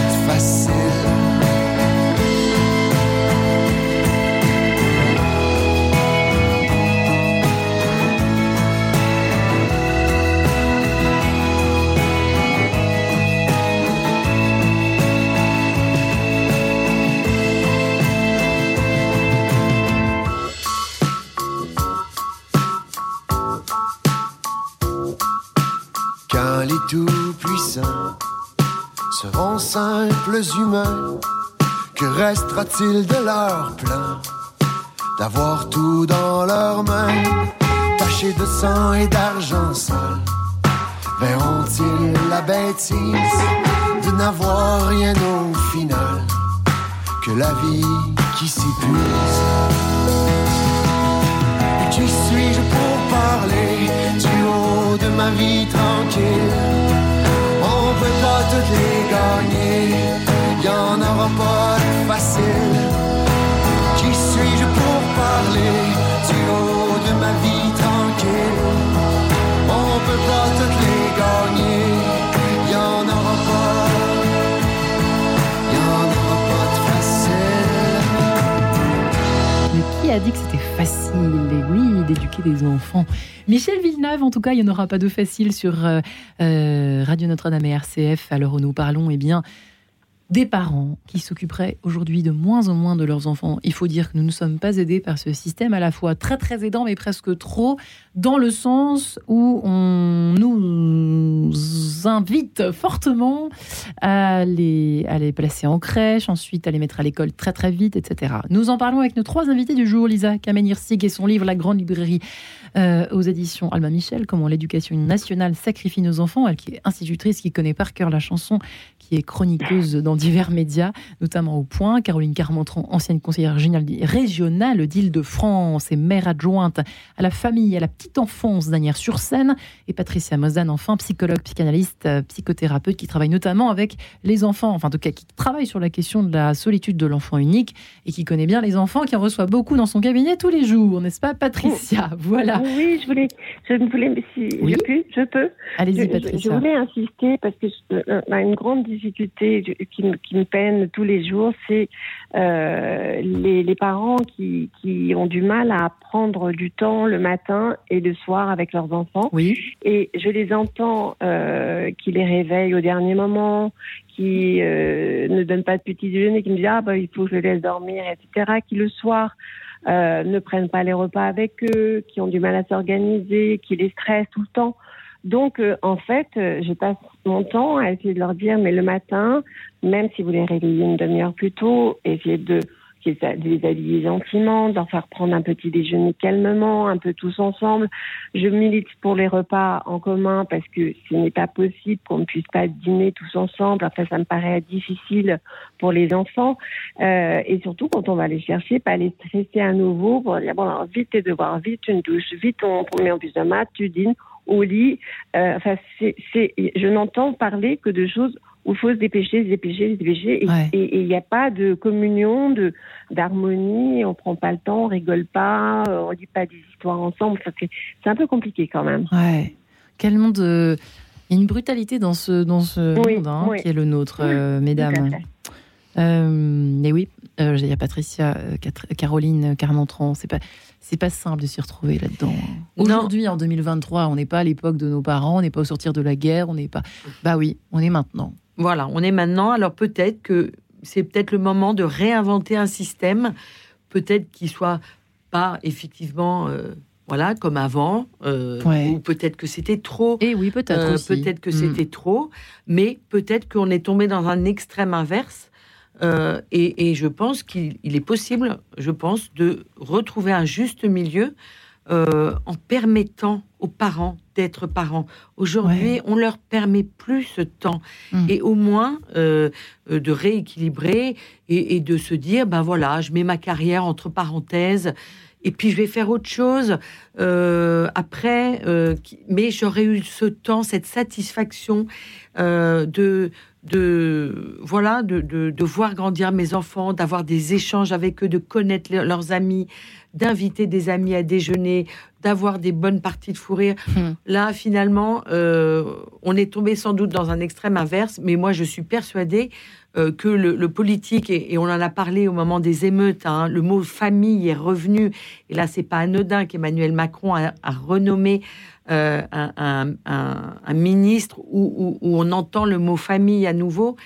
humains. Que restera-t-il de leur plan D'avoir tout dans leurs mains, taché de sang et d'argent sale. Verront-ils la bêtise de n'avoir rien au final que la vie qui s'épuise? Qui suis-je pour parler du haut de ma vie tranquille? Peut pas toutes les gagner, y en aura pas de facile. Qui suis-je pour parler? Du haut de ma vie tranquille? On peut pas toutes les gagner, a dit que c'était facile, oui, d'éduquer des enfants. Michel Villeneuve, en tout cas, il n'y en aura pas de facile sur euh, euh, Radio Notre-Dame et RCF, à l'heure où nous parlons, eh bien, des parents qui s'occuperaient aujourd'hui de moins en moins de leurs enfants. Il faut dire que nous ne sommes pas aidés par ce système, à la fois très très aidant, mais presque trop, dans le sens où on nous invite fortement à les, à les placer en crèche, ensuite à les mettre à l'école très très vite, etc. Nous en parlons avec nos trois invités du jour, Lisa Kamenir-Sig et son livre La Grande Librairie euh, aux éditions Alma Michel, comment l'éducation nationale sacrifie nos enfants, elle qui est institutrice, qui connaît par cœur la chanson, qui est chroniqueuse dans divers médias, notamment au Point, Caroline Carmentran, ancienne conseillère régionale d'Île-de-France et maire adjointe à la famille et à la petite enfance d'Anières-sur-Seine, et Patricia Mozan, enfin psychologue, psychanalyste, euh, psychothérapeute, qui travaille notamment avec les enfants, enfin en tout cas qui travaille sur la question de la solitude de l'enfant unique et qui connaît bien les enfants, qui en reçoit beaucoup dans son cabinet tous les jours, n'est-ce pas Patricia? Voilà. Oui, je voulais, je voulais, si je, peux, je peux. Allez-y, Patricia. Je, voulais insister parce que euh, une grande difficulté qui, qui, me peine tous les jours, c'est euh, les, les, parents qui, qui, ont du mal à prendre du temps le matin et le soir avec leurs enfants. Oui. Et je les entends euh, qui les réveillent au dernier moment, qui euh, ne donnent pas de petit déjeuner, qui me disent ah bah il faut que je les laisse dormir, etc. Qui le soir ne prennent pas les repas avec eux, qui ont du mal à s'organiser, qui les stressent tout le temps. Donc, euh, en fait, euh, je passe mon temps à essayer de leur dire, mais le matin, même si vous les réveillez une demi-heure plus tôt, essayez de de les habiller gentiment, de leur faire prendre un petit déjeuner calmement, un peu tous ensemble. Je milite pour les repas en commun parce que ce n'est pas possible qu'on ne puisse pas dîner tous ensemble. Après, ça me paraît difficile pour les enfants. Euh, et surtout, quand on va les chercher, pas les stresser à nouveau pour dire, bon, alors, vite tes devoirs, vite une douche, vite on, met en plus de maths, tu dînes au lit. Euh, enfin, c'est, je n'entends parler que de choses où il faut se dépêcher, se dépêcher, se dépêcher. Et il n'y a pas de communion, de d'harmonie. On prend pas le temps, on rigole pas, euh, on lit pas des histoires ensemble. C'est un peu compliqué quand même. Ouais. Quel monde. Euh, il y a une brutalité dans ce, dans ce monde hein, qui est le nôtre, euh, mesdames. Euh, et oui, il y a Patricia, Caroline Carmentran. C'est pas, c'est pas simple de s'y retrouver là-dedans. Hein. Aujourd'hui, en 2023, on n'est pas à l'époque de nos parents, on n'est pas au sortir de la guerre, on n'est pas. Bah oui, on est maintenant. Voilà, on est maintenant. Alors peut-être que c'est peut-être le moment de réinventer un système, peut-être qu'il soit pas effectivement. Euh, voilà, comme avant, euh, ou peut-être que c'était trop. Et eh oui, peut-être euh, Peut-être que c'était mm. trop, mais peut-être qu'on est tombé dans un extrême inverse. Et, je pense qu'il est possible, je pense, de retrouver un juste milieu en permettant aux parents d'être parents. Aujourd'hui, on leur permet plus ce temps mm. et au moins euh, euh, de rééquilibrer et, de se dire ben voilà, je mets ma carrière entre parenthèses et puis je vais faire autre chose euh, après, mais j'aurais eu ce temps, cette satisfaction de de voilà de, de, voir grandir mes enfants, d'avoir des échanges avec eux, de connaître leurs amis, d'inviter des amis à déjeuner, d'avoir des bonnes parties de fou rire. Hmm. Là, finalement, euh, on est tombé sans doute dans un extrême inverse, mais moi, je suis persuadée euh, que le, politique, et, on en a parlé au moment des émeutes, hein, le mot famille est revenu, et là, c'est pas anodin qu'Emmanuel Macron a, renommé euh, un, ministre où, on entend le mot famille à nouveau.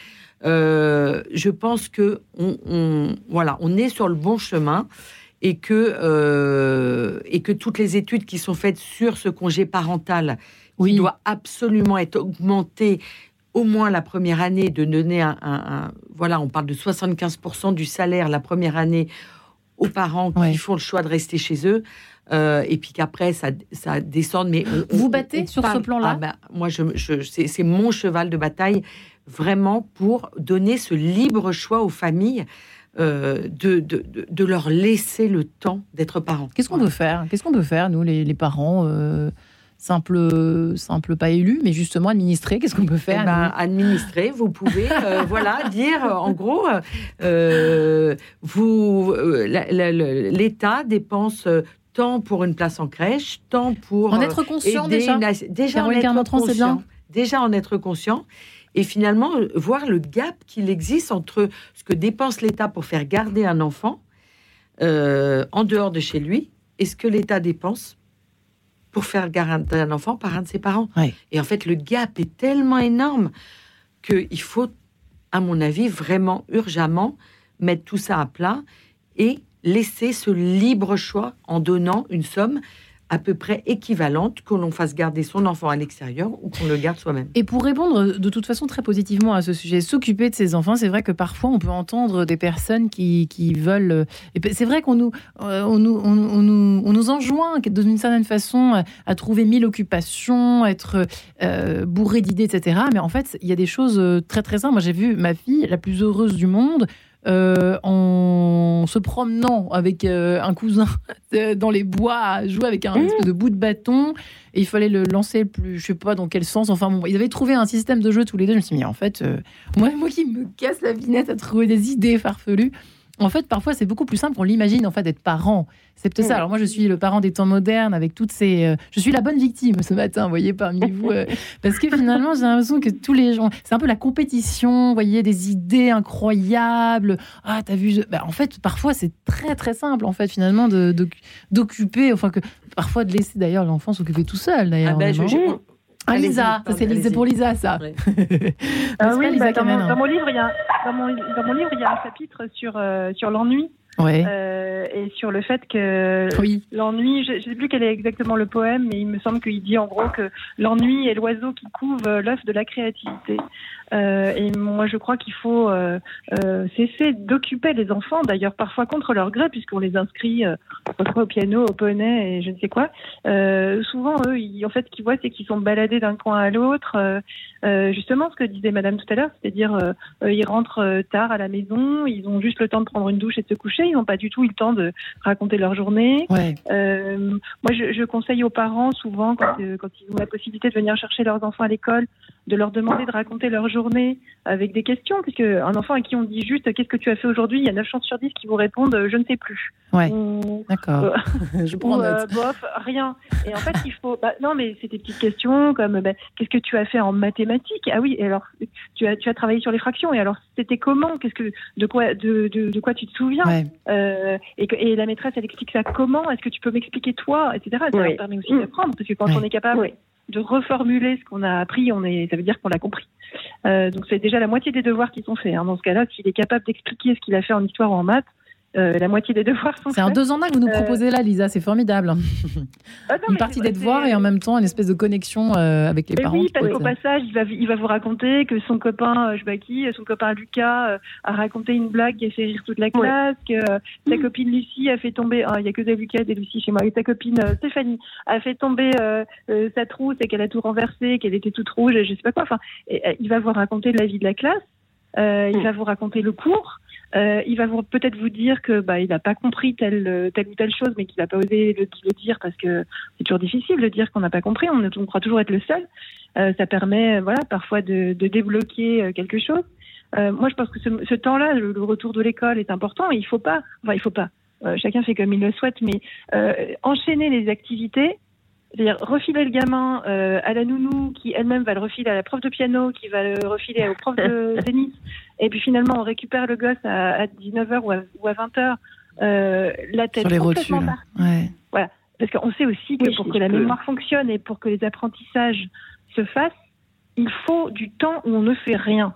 je pense que on, voilà, on est sur le bon chemin et que, euh, et que toutes les études qui sont faites sur ce congé parental, qui doit absolument être augmenté au moins la première année, de donner un, voilà, on parle de 75% du salaire la première année aux parents qui font le choix de rester chez eux. Euh, et puis qu'après ça, ça descende. Mais vous battez sur ce plan-là ah ben, Moi, je, c'est mon cheval de bataille vraiment pour donner ce libre choix aux familles. Euh, de, de, leur laisser le temps d'être parents. Qu'est-ce qu'on peut faire? Qu'est-ce qu'on peut faire, nous, les, parents euh, simples, simple, pas élus, mais justement administrés Qu'est-ce qu'on peut faire eh ben, Administrer, vous pouvez, euh, [laughs] voilà, dire en gros, vous, l'État dépense tant pour une place en crèche, tant pour en être conscient déjà? déjà en être conscient. Déjà en être conscient et finalement euh, voir le gap qu'il existe entre ce que dépense l'État pour faire garder un enfant euh, en dehors de chez lui et ce que l'État dépense pour faire garder un enfant par un de ses parents. Et en fait, le gap est tellement énorme qu'il faut, à mon avis, vraiment urgemment mettre tout ça à plat et laisser ce libre choix en donnant une somme à peu près équivalente que l'on fasse garder son enfant à l'extérieur ou qu'on le garde soi-même. Et pour répondre de toute façon très positivement à ce sujet, s'occuper de ses enfants, c'est vrai que parfois on peut entendre des personnes qui, qui veulent... C'est vrai qu'on nous, euh, on nous, on, nous, on nous enjoint d'une certaine façon à trouver mille occupations, être euh, bourré d'idées, etc. Mais en fait, il y a des choses euh, très très simples. Moi j'ai vu ma fille, la plus heureuse du monde, euh, en se promenant avec euh, un cousin [laughs] dans les bois à jouer avec un mmh. espèce de bout de bâton. Et il fallait le lancer plus je sais pas dans quel sens. Enfin bon ils avaient trouvé un système de jeu tous les deux. Je me suis dit en fait euh, moi moi qui me casse la vinette à trouver des idées farfelues en fait, parfois, c'est beaucoup plus simple qu'on l'imagine, en fait, d'être parent. C'est peut-être ça. Alors, moi, je suis le parent des temps modernes avec toutes ces. Euh, je suis la bonne victime ce matin, vous voyez, parmi vous. Euh, [laughs] parce que finalement, j'ai l'impression que tous les gens. C'est un peu la compétition, vous voyez, des idées incroyables. Ah, t'as vu. Bah, en fait, parfois, c'est très, très simple, en fait, finalement, d'occuper. Enfin, que parfois, de laisser d'ailleurs l'enfant s'occuper tout seul, d'ailleurs. Ah, ben, ah, Lisa, c'est pour Lisa, ça. [laughs] oui, bah, dans, mon, livre, il y a, dans, mon, dans mon livre, il y a un chapitre sur, euh, sur l'ennui. Euh, et sur le fait que l'ennui, je ne sais plus quel est exactement le poème, mais il me semble qu'il dit en gros que l'ennui est l'oiseau qui couve l'œuf de la créativité. Euh, et moi, je crois qu'il faut euh, euh, cesser d'occuper les enfants, d'ailleurs parfois contre leur gré, puisqu'on les inscrit euh, parfois au piano, au poney et je ne sais quoi. Euh, souvent, eux, ils, en fait, ce qu'ils voient, c'est qu'ils sont baladés d'un coin à l'autre. Euh, justement, ce que disait Madame tout à l'heure, c'est-à-dire ils rentrent tard à la maison, ils ont juste le temps de prendre une douche et de se coucher, ils n'ont pas du tout eu le temps de raconter leur journée. Ouais. moi, je, je, conseille aux parents souvent, quand, quand ils ont la possibilité de venir chercher leurs enfants à l'école, de leur demander de raconter leur journée avec des questions, puisque un enfant à qui on dit juste qu'est-ce que tu as fait aujourd'hui, il y a 9 chances sur 10 qui vous répondent je ne sais plus. Ouais. D'accord. Euh, [laughs] je prends ou, euh, bof, rien. Et en fait, il faut. Bah, non, mais c'est des petites questions comme bah, qu'est-ce que tu as fait en mathématiques? Ah oui, et alors tu as tu as travaillé sur les fractions. Et alors c'était comment? Qu'est-ce que de quoi de, de, de, quoi tu te souviens? Ouais. euh, et, que, et la maîtresse elle explique ça comment? Est-ce que tu peux m'expliquer toi, etc. Ça oui. permet aussi d'apprendre parce que quand Ouais. on est capable Oui. De reformuler ce qu'on a appris, on est, ça veut dire qu'on l'a compris. Euh, donc c'est déjà la moitié des devoirs qui sont faits. Hein. Dans ce cas-là, s'il est capable d'expliquer ce qu'il a fait en histoire ou en maths, euh, la moitié des devoirs sont C'est un deux en un que vous nous Euh, proposez là, Lisa, c'est formidable. Ah non, [laughs] Une partie des devoirs et en même temps une espèce de connexion euh, avec les Mais parents. oui, parce qu'au être- passage, il va, il va vous raconter que son copain, je sais pas qui, son copain Lucas euh, a raconté une blague qui a fait rire toute la classe, que sa copine Lucie a fait tomber, ah, il y a que des Lucas et des Lucie chez moi, et sa copine Stéphanie a fait tomber sa trousse et qu'elle a tout renversé, qu'elle était toute rouge, et je sais pas quoi. Enfin, et, il va vous raconter la vie de la classe, il Mm. va vous raconter le cours. Euh, il va peut-être vous dire que bah il n'a pas compris telle telle ou telle chose, mais qu'il n'a pas osé le, dire parce que c'est toujours difficile de dire qu'on n'a pas compris. On, on croit toujours être le seul. Euh, ça permet, euh, voilà, parfois de, de débloquer euh, quelque chose. Euh, moi, je pense que ce, ce temps-là, le, le retour de l'école est important. Et il faut pas, enfin, il faut pas. euh, chacun fait comme il le souhaite, mais enchaîner les activités, c'est-à-dire refiler le gamin euh, à la nounou, qui elle-même va le refiler à la prof de piano, qui va le refiler au prof de [laughs] tennis, et puis finalement on récupère le gosse à, à 19h ou à, ou à 20h, euh, la tête sur les complètement. Ouais. Parce qu'on sait aussi que Oui, pour que la peux. mémoire fonctionne et pour que les apprentissages se fassent, il faut du temps où on ne fait rien.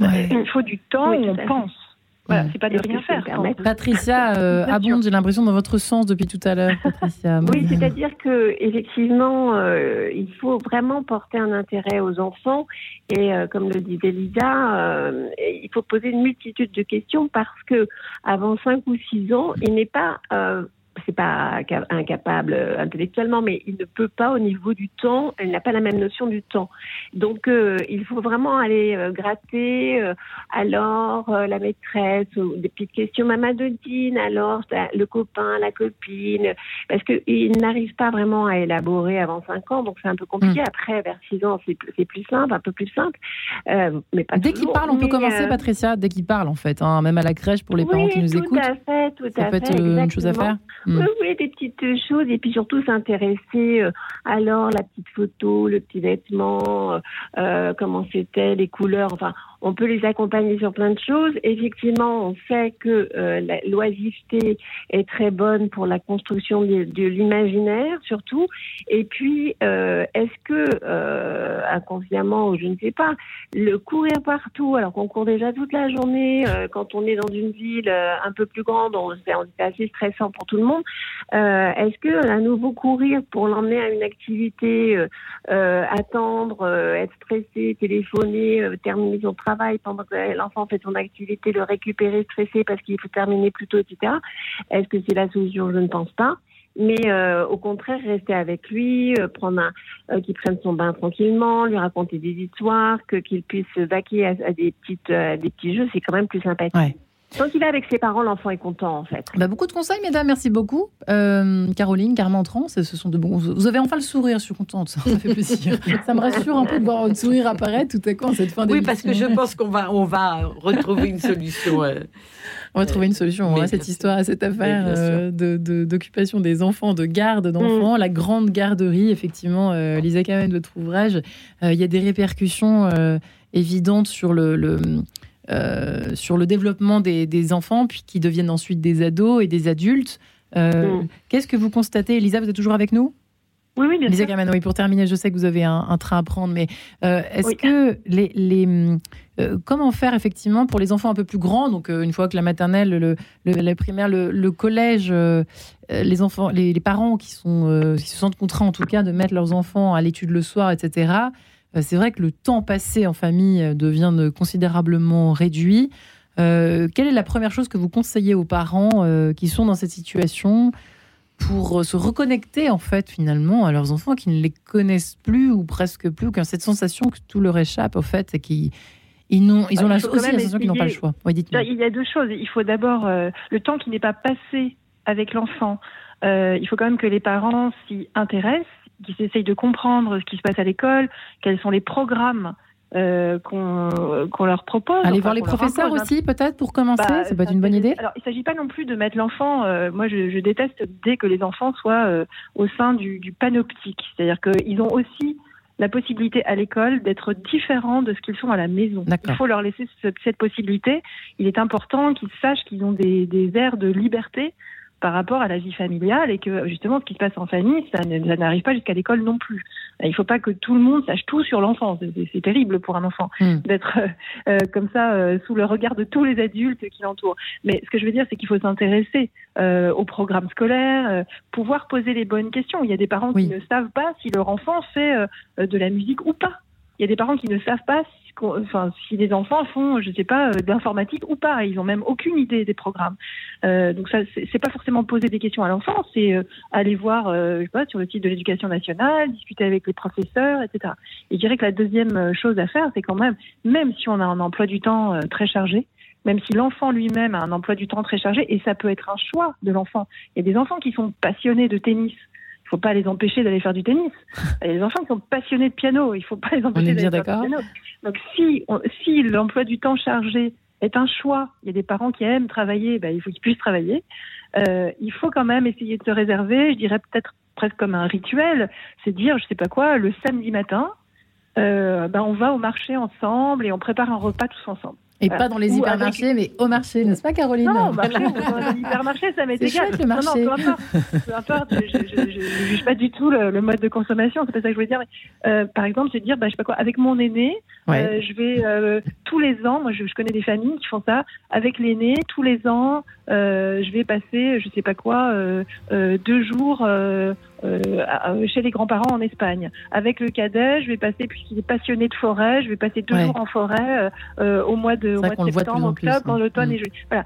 Ouais. Il faut du temps Oui, où on pense. Voilà, Mm. c'est pas de rien faire. Patricia [laughs] euh, abonde, j'ai l'impression, dans votre sens depuis tout à l'heure. [laughs] Patricia. Oui, c'est-à-dire que effectivement, euh, il faut vraiment porter un intérêt aux enfants et, euh, comme le disait Lisa, euh, il faut poser une multitude de questions parce que avant 5 ou 6 ans, il n'est pas euh, c'est pas ca- incapable euh, intellectuellement, mais il ne peut pas au niveau du temps, il n'a pas la même notion du temps. Donc euh, il faut vraiment aller euh, gratter, euh, alors la maîtresse, ou des petites questions, maman de dîne, alors le copain, la copine, parce qu'il n'arrive pas vraiment à élaborer avant 5 ans, donc c'est un peu compliqué. Après, vers 6 ans, c'est plus, simple, un peu plus simple. Mais pas Dès qu'il parle, on peut commencer, Patricia, dès qu'il parle, en fait. hein, même à la crèche, pour les oui, parents qui nous tout écoutent. à fait, tout Ça à peut fait, être euh, une chose à exactement. faire. Mm. Oui, des petites choses et puis surtout s'intéresser. euh, alors la petite photo, le petit vêtement, euh, euh, comment c'était, les couleurs. Enfin, on peut les accompagner sur plein de choses. Effectivement, on sait que euh, l'oisiveté est très bonne pour la construction de, l'imaginaire, surtout. Et puis, euh, est-ce que euh, inconsciemment je ne sais pas, le courir partout, alors qu'on court déjà toute la journée, euh, quand on est dans une ville euh, un peu plus grande, on, c'est assez stressant pour tout le monde. Euh, Est-ce que à nouveau courir pour l'emmener à une activité, attendre, être stressé, téléphoner, terminer son travail pendant que l'enfant fait son activité, le récupérer stressé parce qu'il faut terminer plus tôt, etc. Est-ce que c'est la solution? Je ne pense pas. Mais euh, au contraire, rester avec lui, euh, prendre un, euh, qu'il prenne son bain tranquillement, lui raconter des histoires, que qu'il puisse se vaquer à, à des petites, euh, des petits jeux, c'est quand même plus sympathique. Quand il est avec ses parents, l'enfant est content en fait. Bah, beaucoup de conseils, mesdames, merci beaucoup. Euh, Caroline, Carmentran, ce ce sont de bons. Vous avez enfin le sourire, je suis contente, ça fait plaisir. [laughs] ça me rassure un peu de voir votre sourire apparaître tout à coup en cette fin Oui, parce que je d'émission. pense qu'on va, on va retrouver une solution. [laughs] euh. On va trouver une solution à cette histoire, à cette affaire euh, de- de- d'occupation des enfants, de garde d'enfants, la grande garderie, effectivement, euh, Lisa Kamen, votre ouvrage. Euh, Il y a des répercussions euh, évidentes sur le, le, euh, sur le développement des, des enfants, puis qui deviennent ensuite des ados et des adultes. Euh, Mm. Qu'est-ce que vous constatez? Elisa, vous êtes toujours avec nous? Oui, oui, bien Lisa sûr. Oui, pour terminer, je sais que vous avez un, un train à prendre, mais euh, est-ce Oui. que les, les, comment faire effectivement pour les enfants un peu plus grands, donc une fois que la maternelle, le, le- la primaire, le, le collège, les enfants, les, les parents qui sont, qui se sentent contraints en tout cas de mettre leurs enfants à l'étude le soir, etc. c'est vrai que le temps passé en famille devient considérablement réduit. quelle est la première chose que vous conseillez aux parents qui sont dans cette situation pour se reconnecter en fait finalement à leurs enfants qui ne les connaissent plus ou presque plus, ou qui ont cette sensation que tout leur échappe en fait et qui ils, ont, ils ont la, aussi la sensation qu'ils n'ont pas le choix. il y a deux choses. Il faut d'abord euh, le temps qui n'est pas passé avec l'enfant. Euh, il faut quand même que les parents s'y intéressent, qu'ils essayent de comprendre ce qui se passe à l'école, quels sont les programmes euh, qu'on leur propose. Aller voir les professeurs aussi, peut-être, pour commencer bah, Ça peut être une bonne idée Alors, il ne s'agit pas non plus de mettre l'enfant... Euh, moi, je, je, déteste dès que les enfants soient euh, au sein du, du panoptique. C'est-à-dire qu'ils ont aussi la possibilité à l'école d'être différents de ce qu'ils sont à la maison. Il faut leur laisser cette, cette possibilité. Il est important qu'ils sachent qu'ils ont des, des airs de liberté par rapport à la vie familiale et que justement ce qui se passe en famille, ça n'arrive pas jusqu'à l'école non plus. Il ne faut pas que tout le monde sache tout sur l'enfant. C'est terrible pour un enfant hmm. d'être euh, euh, comme ça euh, sous le regard de tous les adultes qui l'entourent. Mais ce que je veux dire, c'est qu'il faut s'intéresser au programme scolaire, pouvoir poser les bonnes questions. Il y a des parents qui ne savent pas si leur enfant fait de la musique ou pas. Il y a des parents qui ne savent pas si les enfants font, je sais pas, euh, d'informatique ou pas. Ils ont même aucune idée des programmes. Euh, donc ça, c'est pas forcément poser des questions à l'enfant, c'est euh, aller voir, je sais pas, sur le site de l'éducation nationale, discuter avec les professeurs, etc. Et je dirais que la deuxième chose à faire, c'est quand même, même si on a un emploi du temps très chargé, même si l'enfant lui-même a un emploi du temps très chargé, et ça peut être un choix de l'enfant. Il y a des enfants qui sont passionnés de tennis, faut pas les empêcher d'aller faire du tennis. Il y a des enfants qui sont passionnés de piano, il faut pas les empêcher d'aller faire du piano. Donc si, si l'emploi du temps chargé est un choix, il y a des parents qui aiment travailler, ben, il faut qu'ils puissent travailler. Euh, il faut quand même essayer de se réserver, je dirais peut-être presque comme un rituel, c'est dire, je sais pas quoi, le samedi matin, euh, ben on va au marché ensemble et on prépare un repas tous ensemble. Et pas dans les hypermarchés, mais au marché, n'est-ce pas, Caroline Non, bah, dans les hypermarchés, ça m'est égal. le marché. Non, non, peu importe. je ne juge pas du tout le, mode de consommation, c'est pas ça que je voulais dire. Mais, euh, par exemple, c'est dire, bah, je sais pas quoi, avec mon aîné, euh, je vais euh, tous les ans, moi je, je, connais des familles qui font ça, avec l'aîné, tous les ans, euh, je vais passer, je sais pas quoi, euh, deux jours chez les grands-parents en Espagne. Avec le cadet, je vais passer, puisqu'il est passionné de forêt, je vais passer deux jours en forêt au mois de, au mois de septembre, octobre, quand l'automne mm. est Voilà.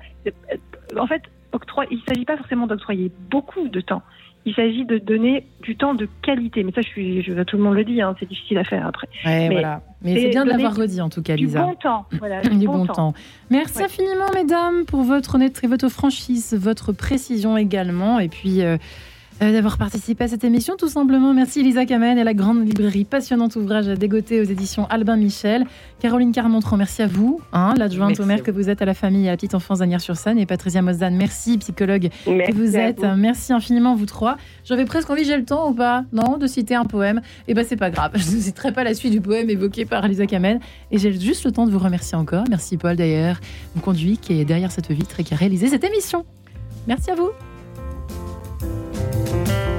En fait, octroi, il ne s'agit pas forcément d'octroyer beaucoup de temps. Il s'agit de donner du temps de qualité. Mais ça, je suis, je, tout le monde le dit, hein, c'est difficile à faire après. mais voilà. Mais c'est bien de l'avoir redit en tout cas, Lisa. Du bon temps. Voilà, [laughs] du, bon, temps. Merci infiniment, mesdames, pour votre honnêteté, votre franchise, votre précision également. Et puis. Euh, d'avoir participé à cette émission, tout simplement. Merci Elisa Kamen et la grande librairie Passionnant Ouvrage à dégoter aux éditions Albin Michel. Caroline Carmontran, merci à vous, hein, l'adjointe au maire que vous êtes à la famille et à la petite enfance d'Anières-sur-Seine. Et Patricia Mosdan, merci, psychologue que vous êtes. Merci infiniment, vous trois. J'avais presque envie, j'ai le temps ou pas Non, de citer un poème? Et eh ben c'est pas grave, [laughs] je ne citerai pas la suite du poème évoqué par Elisa Kamen. Et j'ai juste le temps de vous remercier encore. Merci Paul d'ailleurs, mon conduit qui est derrière cette vitre et qui a réalisé cette émission. Merci à vous. Thank you.